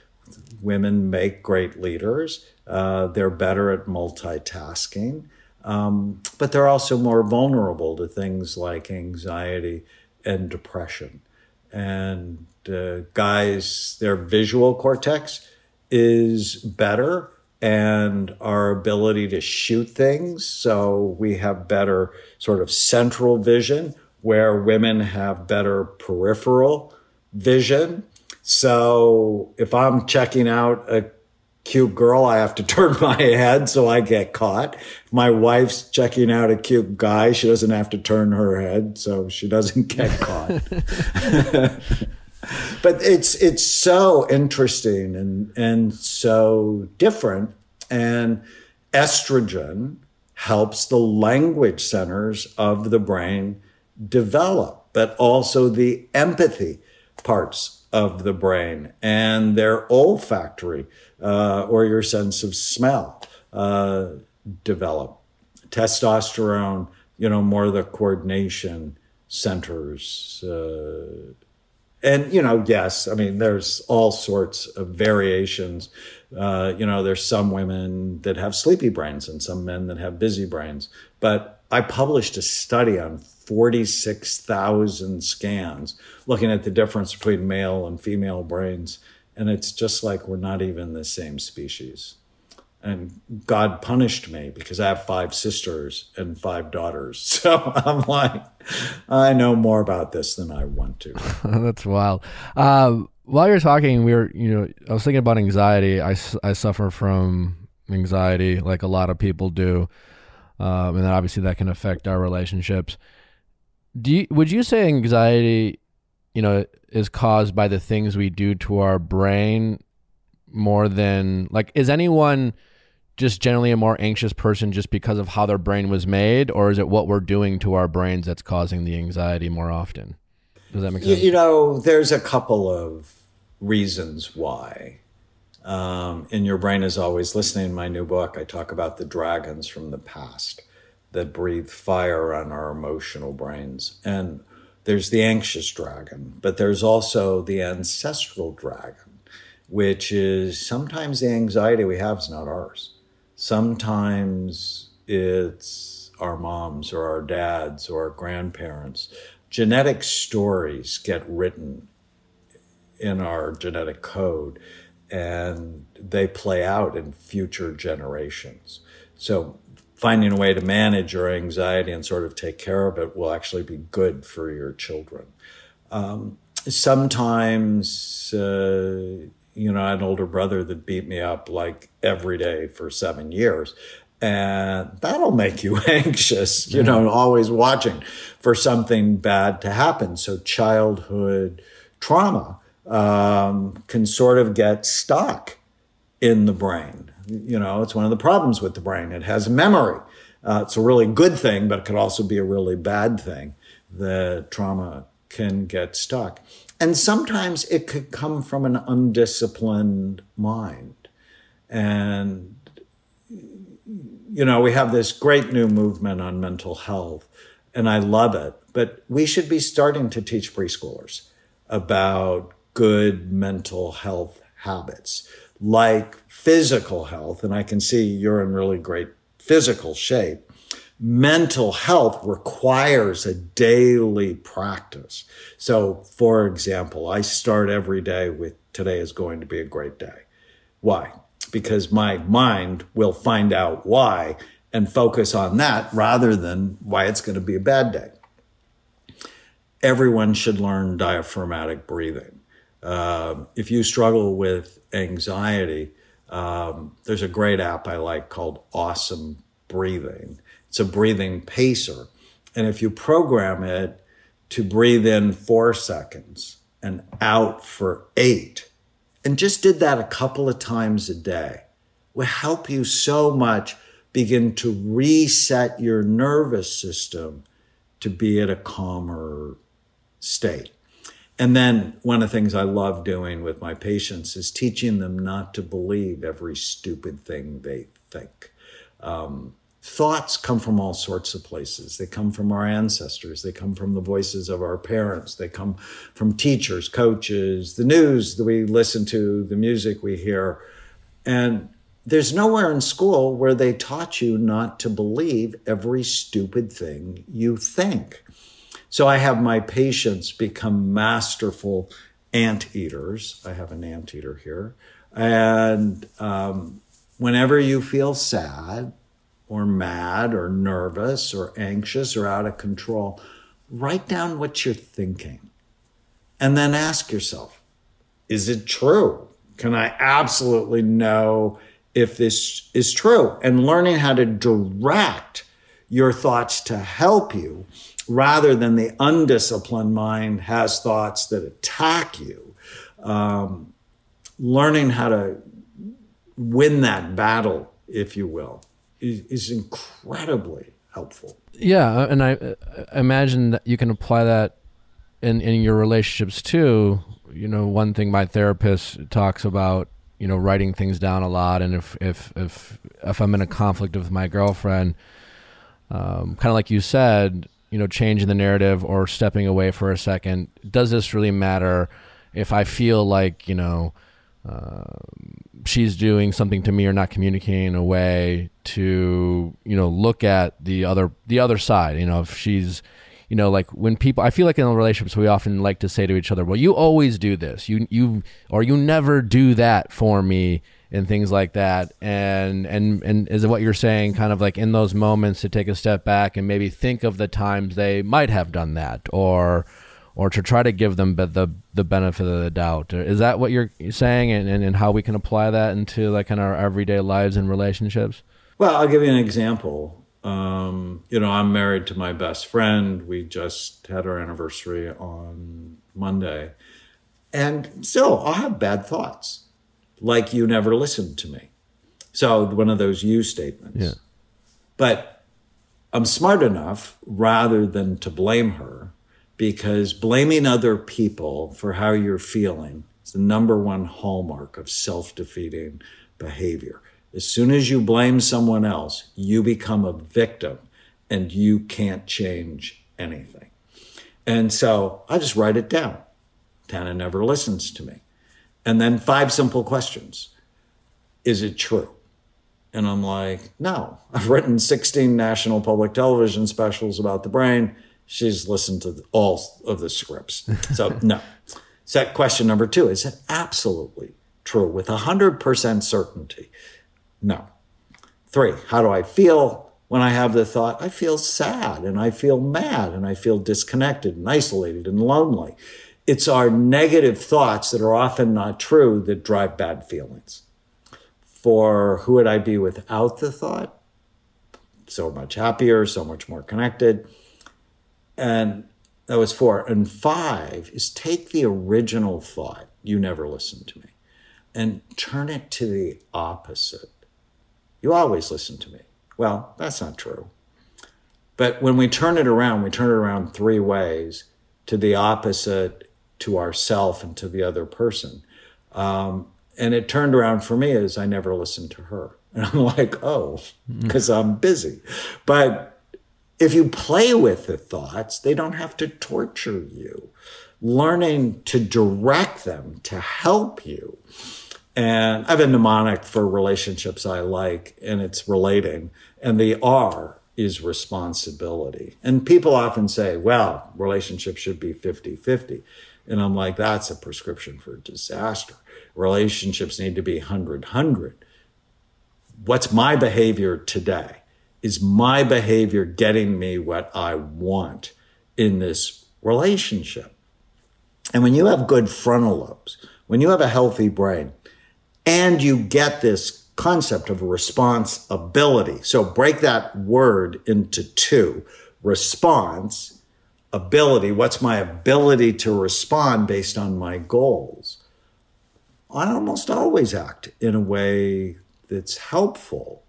Women make great leaders. Uh, they're better at multitasking, um, but they're also more vulnerable to things like anxiety and depression. And uh, guys, their visual cortex is better and our ability to shoot things. So we have better sort of central vision where women have better peripheral vision. So if I'm checking out a cute girl, I have to turn my head so I get caught. My wife's checking out a cute guy, she doesn't have to turn her head so she doesn't get caught. but it's it's so interesting and and so different and estrogen helps the language centers of the brain develop, but also the empathy parts of the brain and their olfactory uh, or your sense of smell uh, develop. Testosterone, you know, more the coordination centers. Uh, and, you know, yes, I mean, there's all sorts of variations. Uh, you know, there's some women that have sleepy brains and some men that have busy brains. But I published a study on 46,000 scans looking at the difference between male and female brains. And it's just like we're not even the same species. And God punished me because I have five sisters and five daughters. So I'm like, I know more about this than I want to. That's wild. Um, while you're talking, we were, you know, I was thinking about anxiety. I, I suffer from anxiety like a lot of people do. Um, and obviously that can affect our relationships. Do you, would you say anxiety, you know, is caused by the things we do to our brain more than like, is anyone just generally a more anxious person just because of how their brain was made, or is it what we're doing to our brains that's causing the anxiety more often? Does that make sense? you know, there's a couple of reasons why. Um, and your brain is always listening. In my new book, I talk about the dragons from the past that breathe fire on our emotional brains. And there's the anxious dragon, but there's also the ancestral dragon, which is sometimes the anxiety we have is not ours. Sometimes it's our moms or our dads or our grandparents. Genetic stories get written in our genetic code and they play out in future generations. So finding a way to manage your anxiety and sort of take care of it will actually be good for your children. Um, sometimes, uh, you know, I had an older brother that beat me up like every day for seven years. And that'll make you anxious, you know, always watching for something bad to happen. So childhood trauma um, can sort of get stuck in the brain. You know, it's one of the problems with the brain. It has memory. Uh, it's a really good thing, but it could also be a really bad thing. The trauma can get stuck. And sometimes it could come from an undisciplined mind. And, you know, we have this great new movement on mental health, and I love it. But we should be starting to teach preschoolers about good mental health habits like physical health. And I can see you're in really great physical shape. Mental health requires a daily practice. So, for example, I start every day with today is going to be a great day. Why? Because my mind will find out why and focus on that rather than why it's going to be a bad day. Everyone should learn diaphragmatic breathing. Um, if you struggle with anxiety, um, there's a great app I like called Awesome Breathing. It's a breathing pacer. And if you program it to breathe in four seconds and out for eight, and just did that a couple of times a day, will help you so much begin to reset your nervous system to be at a calmer state. And then one of the things I love doing with my patients is teaching them not to believe every stupid thing they think. Um, thoughts come from all sorts of places. They come from our ancestors. They come from the voices of our parents. They come from teachers, coaches, the news that we listen to, the music we hear. And there's nowhere in school where they taught you not to believe every stupid thing you think. So I have my patients become masterful ant eaters. I have an ant eater here. And um, whenever you feel sad or mad or nervous or anxious or out of control, write down what you're thinking. And then ask yourself, is it true? Can I absolutely know if this is true? And learning how to direct your thoughts to help you rather than the undisciplined mind has thoughts that attack you. Um, learning how to win that battle, if you will, is, is incredibly helpful. Yeah, and I uh, imagine that you can apply that in in your relationships too. You know, one thing my therapist talks about, you know, writing things down a lot, and if if if if I'm in a conflict with my girlfriend, um, kind of like you said, you know, changing the narrative or stepping away for a second. Does this really matter? If I feel like you know. Uh, she's doing something to me or not communicating in a way to you know look at the other the other side you know if she's you know like when people i feel like in relationships we often like to say to each other well you always do this you you or you never do that for me and things like that and and and is it what you're saying kind of like in those moments to take a step back and maybe think of the times they might have done that or or to try to give them the the benefit of the doubt. Is that what you're saying, and, and, and how we can apply that into like in our everyday lives and relationships? Well, I'll give you an example. Um, you know, I'm married to my best friend. We just had our anniversary on Monday. And still, I'll have bad thoughts, like you never listened to me. So, one of those you statements. Yeah. But I'm smart enough rather than to blame her because blaming other people for how you're feeling is the number one hallmark of self defeating behavior. As soon as you blame someone else, you become a victim and you can't change anything. And so I just write it down. Tana never listens to me. And then five simple questions. Is it true? And I'm like, no, I've written 16 national public television specials about the brain. She's listened to all of the scripts. So, no. So, question number two is it absolutely true with 100% certainty? No. Three, how do I feel when I have the thought? I feel sad and I feel mad and I feel disconnected and isolated and lonely. It's our negative thoughts that are often not true that drive bad feelings. For who would I be without the thought? So much happier, so much more connected. And that was four. And five is take the original thought, you never listened to me, and turn it to the opposite. You always listen to me. Well, that's not true. But when we turn it around, we turn it around three ways to the opposite, to ourself, and to the other person. Um, and it turned around for me as I never listened to her. And I'm like, oh, because I'm busy. But if you play with the thoughts, they don't have to torture you. Learning to direct them to help you. And I have a mnemonic for relationships I like, and it's relating. And the R is responsibility. And people often say, well, relationships should be 50 50. And I'm like, that's a prescription for disaster. Relationships need to be 100 100. What's my behavior today? Is my behavior getting me what I want in this relationship? And when you have good frontal lobes, when you have a healthy brain, and you get this concept of responsibility. So break that word into two response, ability. What's my ability to respond based on my goals? I almost always act in a way that's helpful,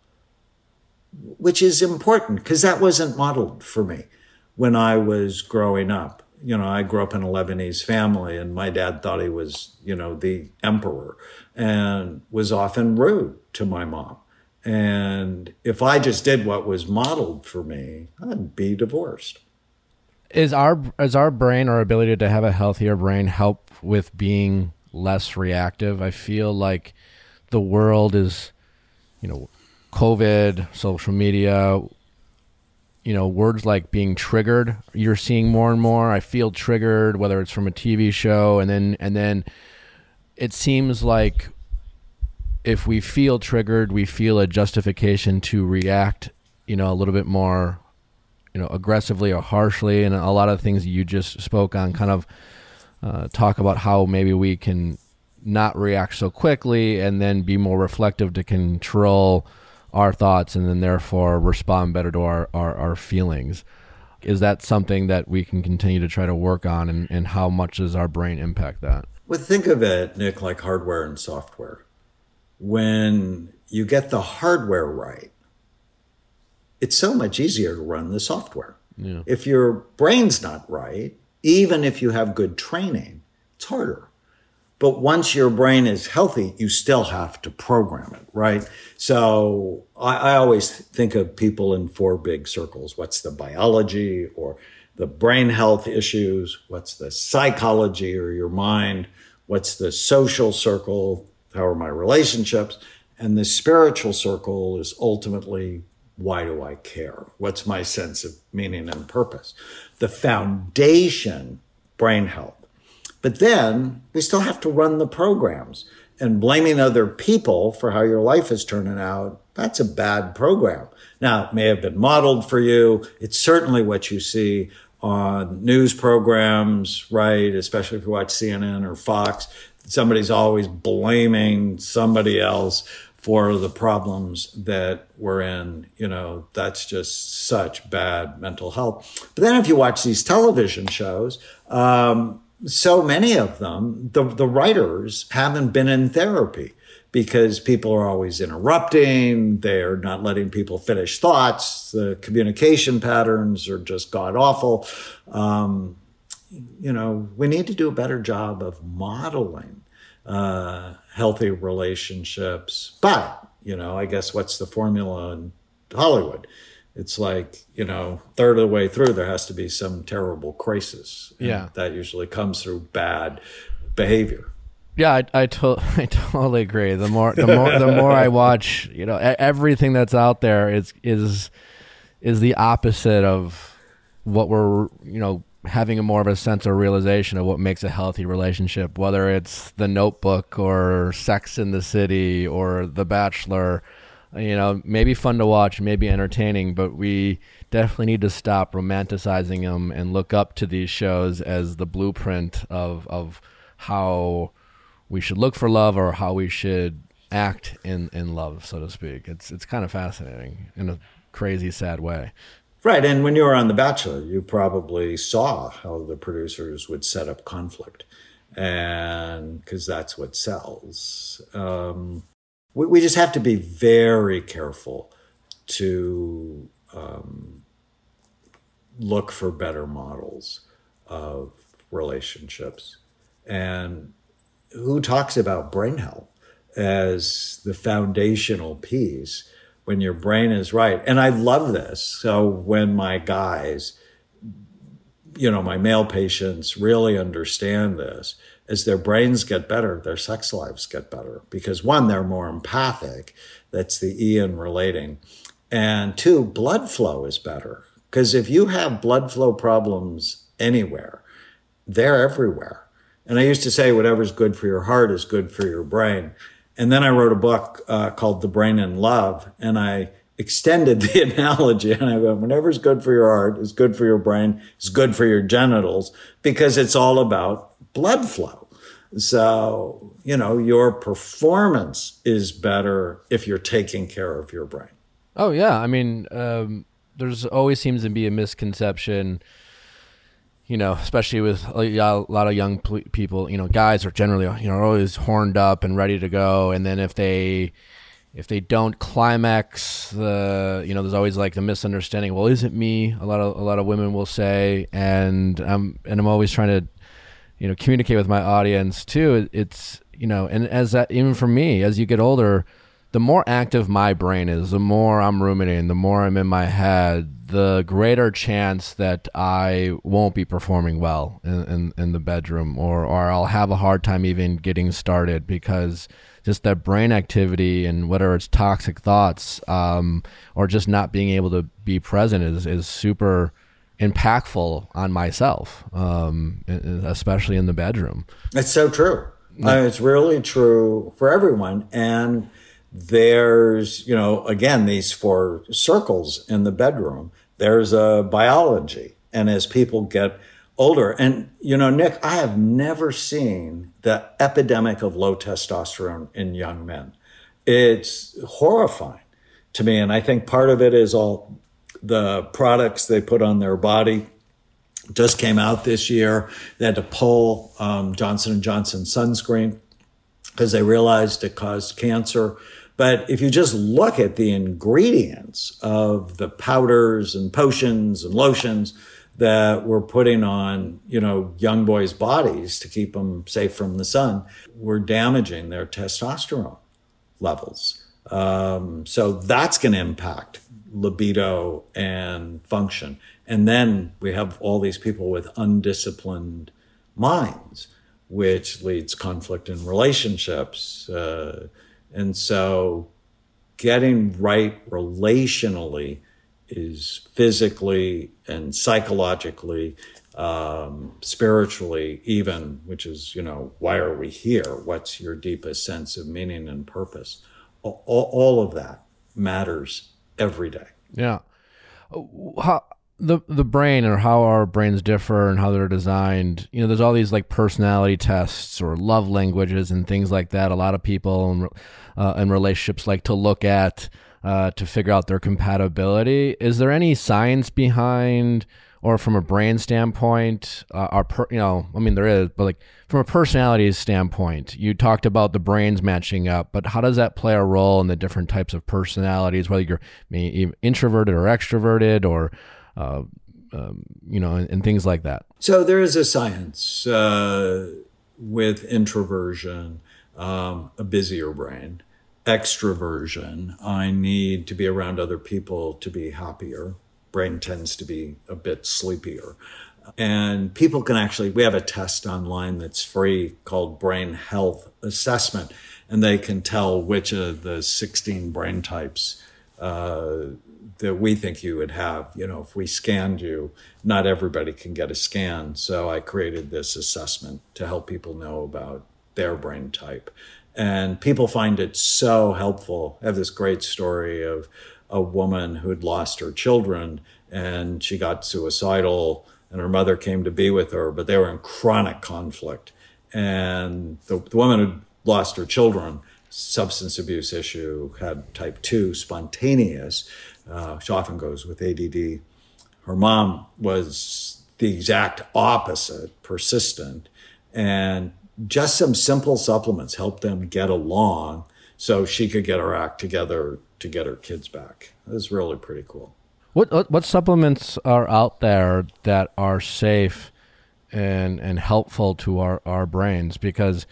which is important because that wasn't modeled for me when I was growing up. You know, I grew up in a Lebanese family and my dad thought he was, you know, the emperor and was often rude to my mom. And if I just did what was modeled for me, I'd be divorced. Is our is our brain our ability to have a healthier brain help with being less reactive? I feel like the world is, you know, COVID, social media, you know, words like being triggered, you're seeing more and more. I feel triggered, whether it's from a TV show, and then and then it seems like if we feel triggered, we feel a justification to react, you know, a little bit more, you know, aggressively or harshly, and a lot of things you just spoke on, kind of uh, talk about how maybe we can not react so quickly and then be more reflective to control our thoughts and then therefore respond better to our, our, our feelings. Is that something that we can continue to try to work on and, and how much does our brain impact that? Well, think of it, Nick, like hardware and software. When you get the hardware right, it's so much easier to run the software. Yeah. If your brain's not right, even if you have good training, it's harder. But once your brain is healthy, you still have to program it, right? So I, I, always think of people in four big circles. What's the biology or the brain health issues? What's the psychology or your mind? What's the social circle? How are my relationships? And the spiritual circle is ultimately why do I care? What's my sense of meaning and purpose? The foundation, brain health. But then we still have to run the programs and blaming other people for how your life is turning out. That's a bad program. Now, it may have been modeled for you. It's certainly what you see on news programs, right? Especially if you watch CNN or Fox, somebody's always blaming somebody else for the problems that we're in. You know, that's just such bad mental health. But then if you watch these television shows, um, so many of them, the, the writers haven't been in therapy because people are always interrupting. They're not letting people finish thoughts. The communication patterns are just god awful. Um, you know, we need to do a better job of modeling uh, healthy relationships. But, you know, I guess what's the formula in Hollywood? It's like, you know, third of the way through, there has to be some terrible crisis. Yeah. That usually comes through bad behavior. Yeah, I I, to- I totally agree. The more the more the more I watch, you know, everything that's out there is is is the opposite of what we're you know having a more of a sense or realization of what makes a healthy relationship. Whether it's The Notebook or Sex in the City or The Bachelor, you know, maybe fun to watch, maybe entertaining, but we definitely need to stop romanticizing them and look up to these shows as the blueprint of of how we should look for love or how we should act in, in love, so to speak. It's it's kind of fascinating in a crazy, sad way. Right. And when you were on The Bachelor, you probably saw how the producers would set up conflict. And because that's what sells. Um, we, we just have to be very careful to um, look for better models of relationships. And who talks about brain health as the foundational piece when your brain is right? And I love this. So when my guys, you know, my male patients really understand this, as their brains get better, their sex lives get better because one, they're more empathic. That's the E in relating. And two, blood flow is better. Because if you have blood flow problems anywhere, they're everywhere. And I used to say, whatever's good for your heart is good for your brain. And then I wrote a book uh, called The Brain in Love, and I extended the analogy. And I went, whatever's good for your heart is good for your brain, is good for your genitals, because it's all about blood flow. So, you know, your performance is better if you're taking care of your brain. Oh yeah, I mean, um, there's always seems to be a misconception. You know, especially with a lot of young people. You know, guys are generally you know always horned up and ready to go, and then if they if they don't climax, the you know there's always like the misunderstanding. Well, is it me? A lot of a lot of women will say, and I'm and I'm always trying to you know communicate with my audience too. It's you know, and as that even for me, as you get older, the more active my brain is, the more I'm ruminating, the more I'm in my head, the greater chance that I won't be performing well in, in, in the bedroom or, or I'll have a hard time even getting started because just that brain activity and whether it's toxic thoughts um, or just not being able to be present is, is super impactful on myself, um, especially in the bedroom. It's so true. Uh, it's really true for everyone. And there's, you know, again, these four circles in the bedroom, there's a biology. And as people get older, and, you know, Nick, I have never seen the epidemic of low testosterone in young men. It's horrifying to me. And I think part of it is all the products they put on their body just came out this year. They had to pull um, Johnson and Johnson sunscreen because they realized it caused cancer. But if you just look at the ingredients of the powders and potions and lotions that we're putting on, you know, young boys' bodies to keep them safe from the sun, we're damaging their testosterone levels. Um, so that's going to impact libido and function. And then we have all these people with undisciplined minds, which leads conflict in relationships. Uh, and so getting right relationally is physically and psychologically, um, spiritually, even, which is, you know, why are we here? What's your deepest sense of meaning and purpose? All, all of that matters every day. Yeah. Uh, How the the brain or how our brains differ and how they're designed. You know, there's all these like personality tests or love languages and things like that. A lot of people and uh, relationships like to look at uh, to figure out their compatibility. Is there any science behind? or from a brain standpoint, uh, our per, you know, I mean there is, but like from a personality standpoint, you talked about the brains matching up, but how does that play a role in the different types of personalities, whether you're introverted or extroverted, or uh, um, you know, and, and, things like that? So there is a science uh, with introversion, um, a busier brain. Extroversion, I need to be around other people to be happier brain tends to be a bit sleepier. And people can actually, we have a test online that's free called Brain Health Assessment, and they can tell which of the 16 brain types uh, that we think you would have. You know, if we scanned you, not everybody can get a scan. So I created this assessment to help people know about their brain type. And people find it so helpful. I have this great story of a woman who'd lost her children and she got suicidal and her mother came to be with her, but they were in chronic conflict. And the, the woman who lost her children, substance abuse issue, had type 2 spontaneous, uh, which often goes with ADD. Her mom was the exact opposite, persistent. And just some simple supplements helped them get along so she could get her act together to get her kids back. It was really pretty cool. What, what supplements are out there that are safe and and helpful to our, our brains? Because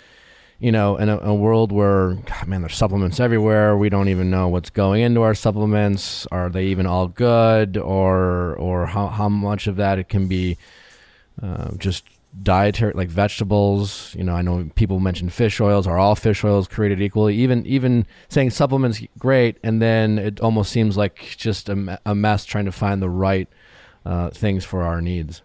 you know, in a, a world where God, man, there's supplements everywhere. We don't even know what's going into our supplements. Are they even all good, or or how how much of that it can be uh, just dietary like vegetables. You know i know people mention fish oils. Are all fish oils created equally? Even even saying supplements great. And then it almost seems like just a, a mess trying to find the right uh, things for our needs.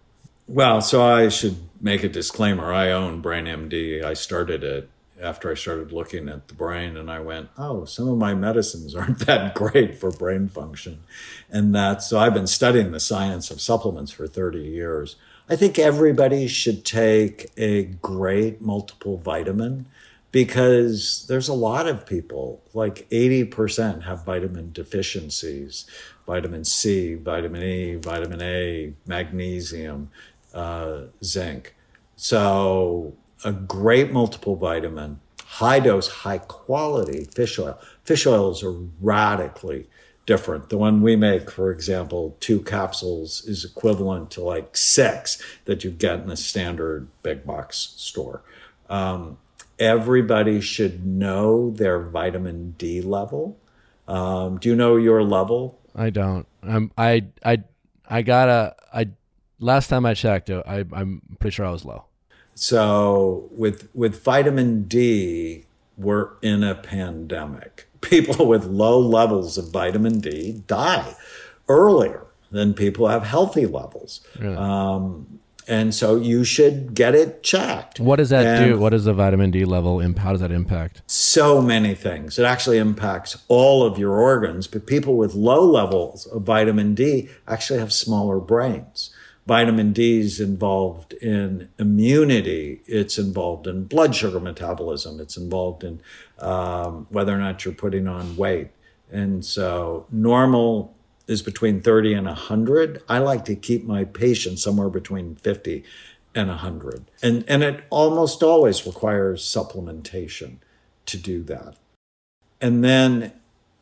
Well so i should make a disclaimer. I own BrainMD i started it after i started looking at the brain and i went oh some of my medicines aren't that great for brain function and that so i've been studying the science of supplements for 30 years I think everybody should take a great multiple vitamin because there's a lot of people, like 80% have vitamin deficiencies vitamin C, vitamin E, vitamin A, magnesium, uh, zinc. So, a great multiple vitamin, high dose, high quality fish oil. Fish oils are radically different. The one we make, for example, two capsules is equivalent to like six that you get in a standard big box store. Um, everybody should know their vitamin D level. Um, do you know your level? I don't. I'm. I. I. I gotta. I. Last time I checked, I. I'm pretty sure I was low. So with with vitamin D, we're in a pandemic people with low levels of vitamin D die earlier than people have healthy levels. Really? Um, and so you should get it checked. What does that and do? What does the vitamin D level how does that impact? So many things. It actually impacts all of your organs, but people with low levels of vitamin D actually have smaller brains vitamin D is involved in immunity. It's involved in blood sugar metabolism. It's involved in um, whether or not you're putting on weight. And so normal is between 30 and 100. I like to keep my patients somewhere between 50 and 100. And, and it almost always requires supplementation to do that. And then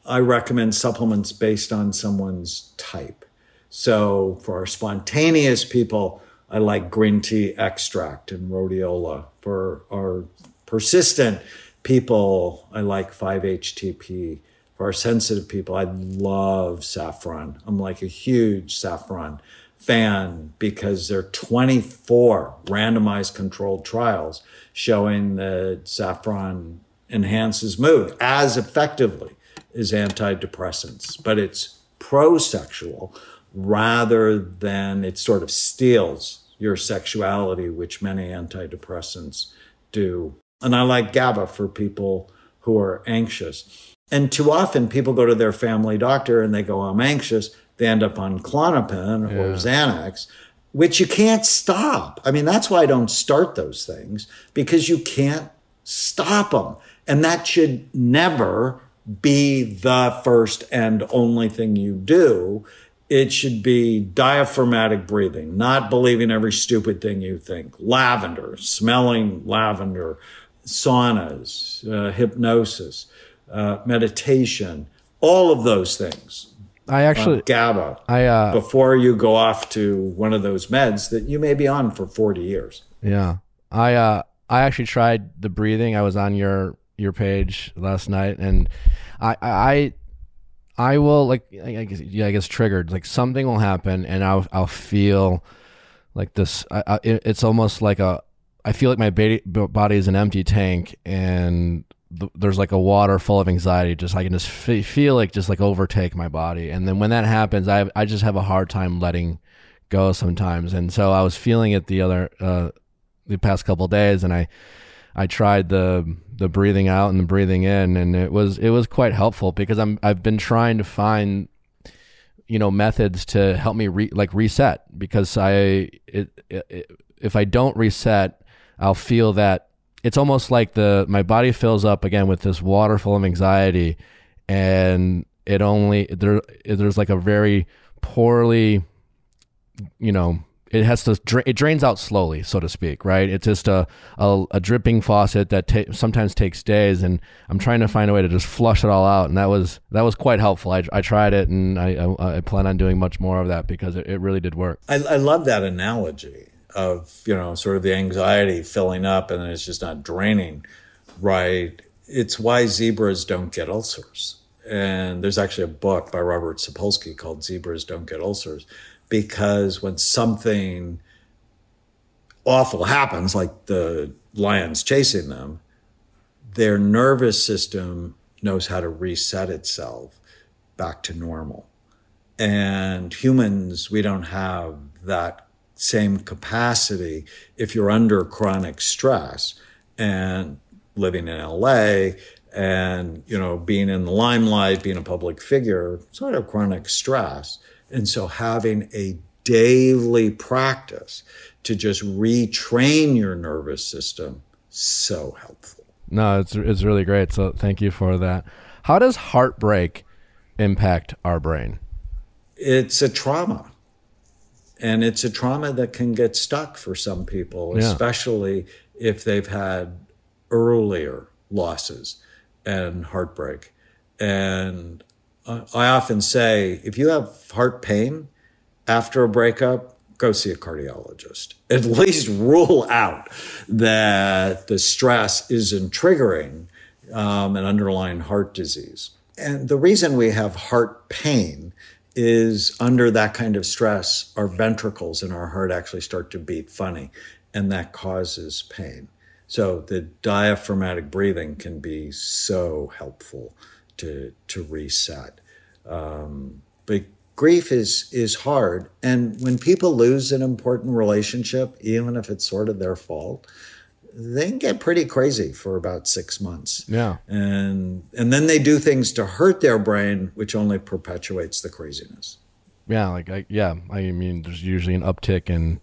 I recommend supplements based on someone's type. So for our spontaneous people, I like green tea extract and rhodiola. For our persistent people, I like 5-HTP. For our sensitive people, I love saffron. I'm like a huge saffron fan because there are 24 randomized controlled trials showing that saffron enhances mood as effectively as antidepressants, but it's pro-sexual rather than it sort of steals your sexuality, which many antidepressants do. And I like GABA for people who are anxious. And too often people go to their family doctor and they go, I'm anxious. they end up on Klonopin or Xanax, which you can't stop. I mean, that's why I don't start those things because you can't stop them. And that should never be the first and only thing you do. It should be diaphragmatic breathing, not believing every stupid thing you think. Lavender, smelling lavender, saunas, uh, hypnosis, uh, meditation, all of those things. I actually, Uh, GABA. I uh, before you go off to one of those meds that you may be on for 40 years. Yeah. I uh I actually tried the breathing. I was on your your page last night and I I I will like I guess yeah, I guess triggered. Like something will happen and I'll I'll feel like this I, I, it's almost like a I feel like my body, is an empty tank and th- there's like a water full of anxiety. Just I can just fe- feel like just like overtake my body. And then when that happens I I just have a hard time letting go sometimes. And so I was feeling it the other uh the past couple days and I I tried the the breathing out and the breathing in and it was it was quite helpful because I'm I've been trying to find you know methods to help me re, like reset because I it, it, if I don't reset I'll feel that it's almost like the my body fills up again with this water full of anxiety and it only there there's like a very poorly you know it has to it drains out slowly so to speak right it's just a a, a dripping faucet that ta- sometimes takes days and i'm trying to find a way to just flush it all out and that was that was quite helpful i, I tried it and I, I i plan on doing much more of that because it, it really did work I, I love that analogy of, you know, sort of the anxiety filling up and it's just not draining right. It's why zebras don't get ulcers. And there's actually a book by Robert Sapolsky called Zebras Don't Get Ulcers because when something awful happens, like the lions chasing them, their nervous system knows how to reset itself back to normal. And humans, we don't have that same capacity if you're under chronic stress and living in LA and, you know, being in the limelight, being a public figure, sort of chronic stress. And so having a daily practice to just retrain your nervous system, so helpful. no it's it's really great so thank you for that how does heartbreak impact our brain it's a trauma. And it's a trauma that can get stuck for some people, Yeah. especially if they've had earlier losses and heartbreak. And I often say if you have heart pain after a breakup, go see a cardiologist. At least rule out that the stress isn't triggering um, an underlying heart disease. And the reason we have heart pain is under that kind of stress, our ventricles in our heart actually start to beat funny, and that causes pain. So the diaphragmatic breathing can be so helpful to to reset. Um, but grief is is hard, and when people lose an important relationship, even if it's sort of their fault, they can get pretty crazy for about six months. Yeah. And and then they do things to hurt their brain which only perpetuates the craziness. Yeah like I, yeah i mean there's usually an uptick in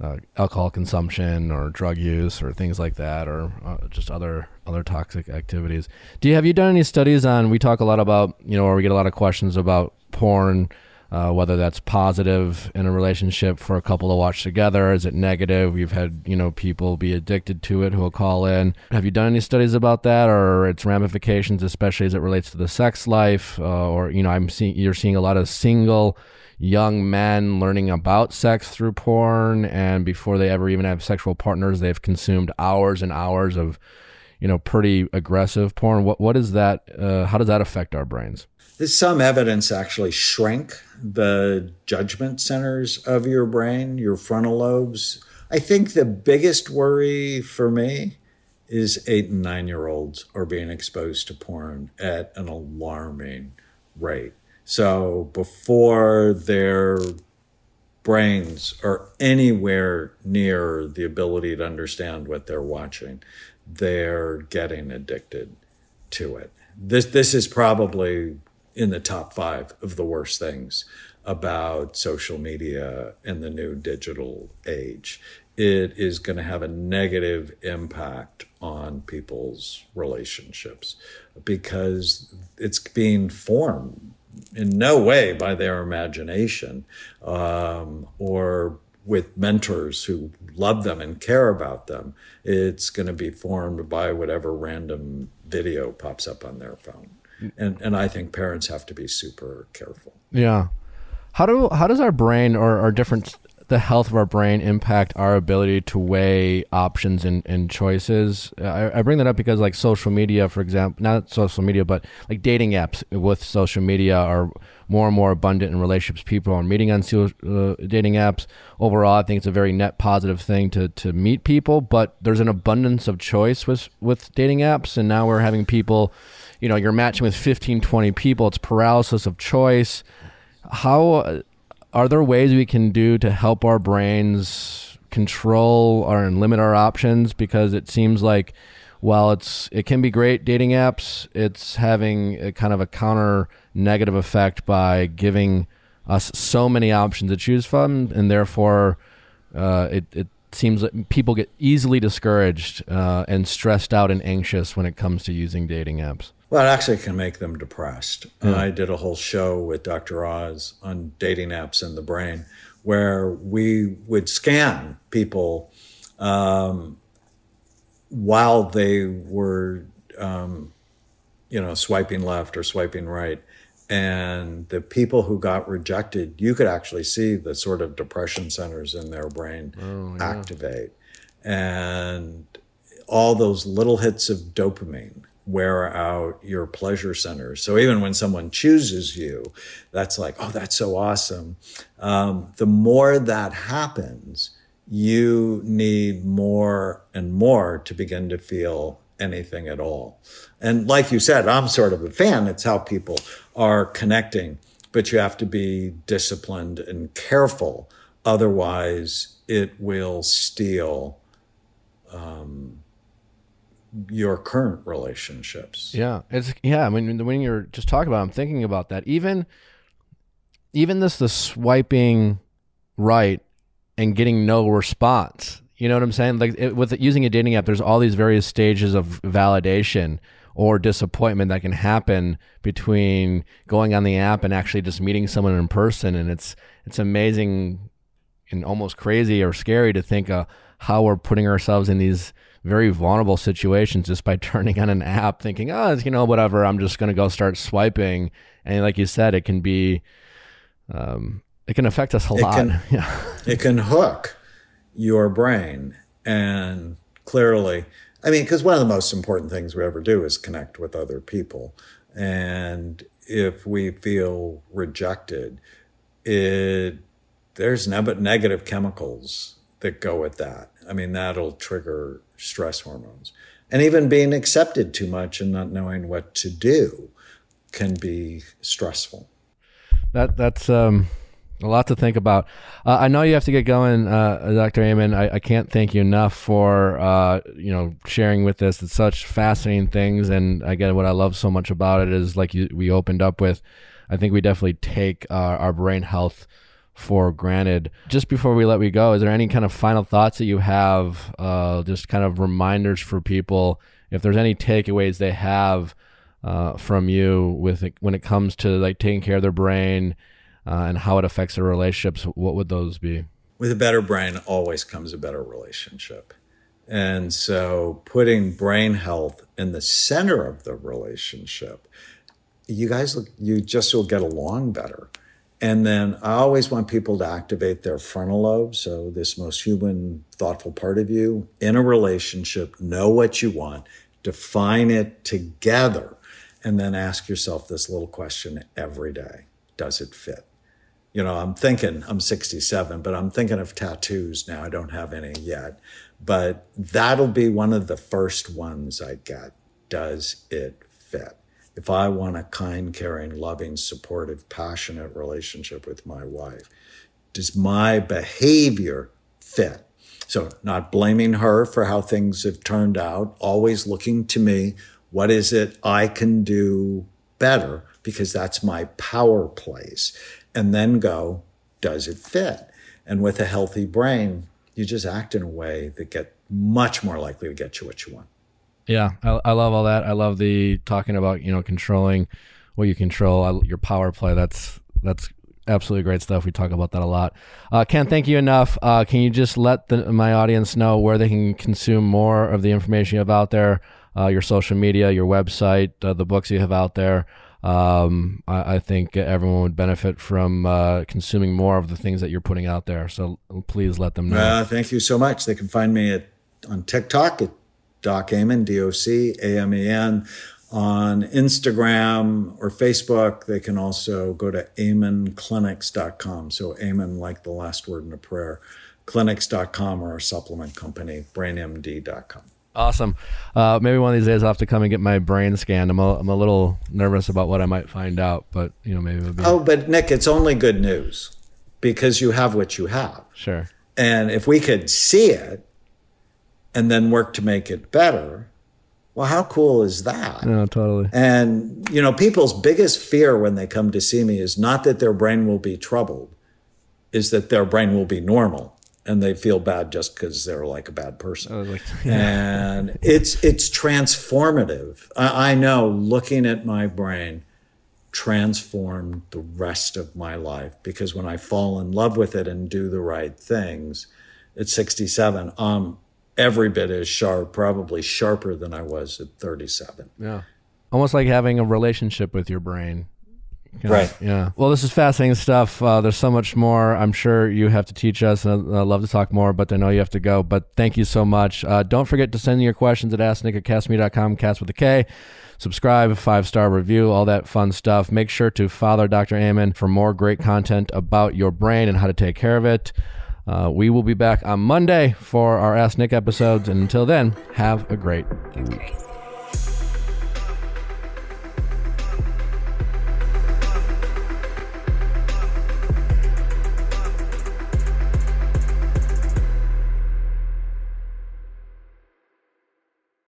uh, alcohol consumption or drug use or things like that or uh, just other other toxic activities. Do you have you done any studies on we talk a lot about you know or we get a lot of questions about porn uh, whether that's positive in a relationship for a couple to watch together? Is it negative? We've had you know people be addicted to it who will call in. Have you done any studies about that or its ramifications especially as it relates to the sex life uh, or you know i'm seeing you're seeing a lot of single young men learning about sex through porn and before they ever even have sexual partners they've consumed hours and hours of you know pretty aggressive porn. What what is that uh, how does that affect our brains? There's some evidence actually shrink the judgment centers of your brain your frontal lobes. I think the biggest worry for me is eight and nine year olds are being exposed to porn at an alarming rate so before their brains are anywhere near the ability to understand what they're watching, they're getting addicted to it. This this is probably in the top five of the worst things about social media in the new digital age. It is going to have a negative impact on people's relationships because it's being formed in no way by their imagination um, or with mentors who love them and care about them. It's going to be formed by whatever random video pops up on their phone. And, and I think parents have to be super careful. Yeah. How do how does our brain or our different the health of our brain impact our ability to weigh options and, and choices? I, I bring that up because like social media, for example, not social media, but like dating apps with social media are more and more abundant in relationships. People are meeting on uh, dating apps. Overall, I think it's a very net positive thing to to meet people, but there's an abundance of choice with with dating apps, and now we're having people, you know, you're matching with 15, 20 people. It's paralysis of choice. How are there ways we can do to help our brains control or and limit our options? Because it seems like while it's it can be great dating apps, it's having a kind of a counter negative effect by giving us so many options to choose from, and therefore uh, it it seems that people get easily discouraged uh, and stressed out and anxious when it comes to using dating apps. Well, it actually can make them depressed. And I did a whole show with Dr. Oz on dating apps in the brain where we would scan people um, while they were, um, you know, swiping left or swiping right. And the people who got rejected, you could actually see the sort of depression centers in their brain oh, yeah. activate. And all those little hits of dopamine wear out your pleasure centers. So even when someone chooses you, that's like, oh, that's so awesome. Um, the more that happens, you need more and more to begin to feel anything at all. And like you said, I'm sort of a fan. It's how people are connecting, but you have to be disciplined and careful. Otherwise, it will steal um, your current relationships. Yeah, it's yeah. I mean, when you're just talking about, I'm thinking about that. Even, even this the swiping right and getting no response. You know what I'm saying? Like it, with using a dating app, there's all these various stages of validation or disappointment that can happen between going on the app and actually just meeting someone in person. And it's it's amazing and almost crazy or scary to think uh, how we're putting ourselves in these very vulnerable situations just by turning on an app thinking, oh, you know, whatever, I'm just going to go start swiping. And like you said, it can be, um, it can affect us a it lot. Can, yeah. it can hook your brain. And clearly, I mean, because one of the most important things we ever do is connect with other people. And if we feel rejected, it, there's negative chemicals that go with that. I mean, that'll trigger stress hormones. And even being accepted too much and not knowing what to do can be stressful. That that's um, a lot to think about. Uh, I know you have to get going, uh, Dr. Amen. I, I, can't thank you enough for uh, you know sharing with us. It's such fascinating things, and again, what I love so much about it is like you, we opened up with. I think we definitely take our brain health for granted. Just before we let we go, is there any kind of final thoughts that you have? Uh, just kind of reminders for people if there's any takeaways they have uh, from you with it, when it comes to like taking care of their brain uh, and how it affects their relationships. What would those be? With a better brain, always comes a better relationship. And so putting brain health in the center of the relationship, you guys, you just will get along better. And then I always want people to activate their frontal lobe. So, this most human, thoughtful part of you in a relationship, know what you want, define it together, and then ask yourself this little question every day Does it fit? You know, I'm thinking, I'm 67, but I'm thinking of tattoos now. I don't have any yet, but that'll be one of the first ones I get. Does it fit? If I want a kind, caring, loving, supportive, passionate relationship with my wife, does my behavior fit? So, not blaming her for how things have turned out, always looking to me. What is it I can do better? Because that's my power place. and then go, does it fit? And with a healthy brain, you just act in a way that get much more likely to get you what you want. Yeah, I, I love all that. I love the talking about you know controlling what you control, your power play. That's that's absolutely great stuff. We talk about that a lot. Uh, can't thank you enough. Uh, can you just let the, my audience know where they can consume more of the information you have out there, uh, your social media, your website, uh, the books you have out there? Um, I, I, think everyone would benefit from uh, consuming more of the things that you're putting out there. So please let them know. Uh, thank you so much. They can find me at on TikTok at Doc Amen, D O C A M E N. On Instagram or Facebook, they can also go to amenclinics.com. So, Amen, like the last word in a prayer, clinics.com or our supplement company, brainmd.com. Awesome. Uh, maybe one of these days I'll have to come and get my brain scanned. I'm a, I'm a little nervous about what I might find out, but you know, maybe it'll be. Oh, but Nick, it's only good news because you have what you have. Sure. And if we could see it and then work to make it better, well, how cool is that? No, totally. And, you know, people's biggest fear when they come to see me is not that their brain will be troubled, is that their brain will be normal and they feel bad just because they're like a bad person. Like, yeah. And it's it's transformative. I, I, know looking at my brain transformed the rest of my life because when I fall in love with it and do the right things at 67, um, every bit as sharp, probably sharper than I was at 37. Yeah. Almost like having a relationship with your brain. right. Yeah. Well, this is fascinating stuff. Uh, there's so much more. I'm sure you have to teach us, and I'd love to talk more, but I know you have to go. But thank you so much. Uh, don't forget to send your questions at asknick at kastmedia.com, cast with a K. Subscribe, five star review, all that fun stuff. Make sure to follow Dr. Amen for more great content about your brain and how to take care of it. Uh, we will be back on Monday for our Ask Nick episodes. And until then, have a great week.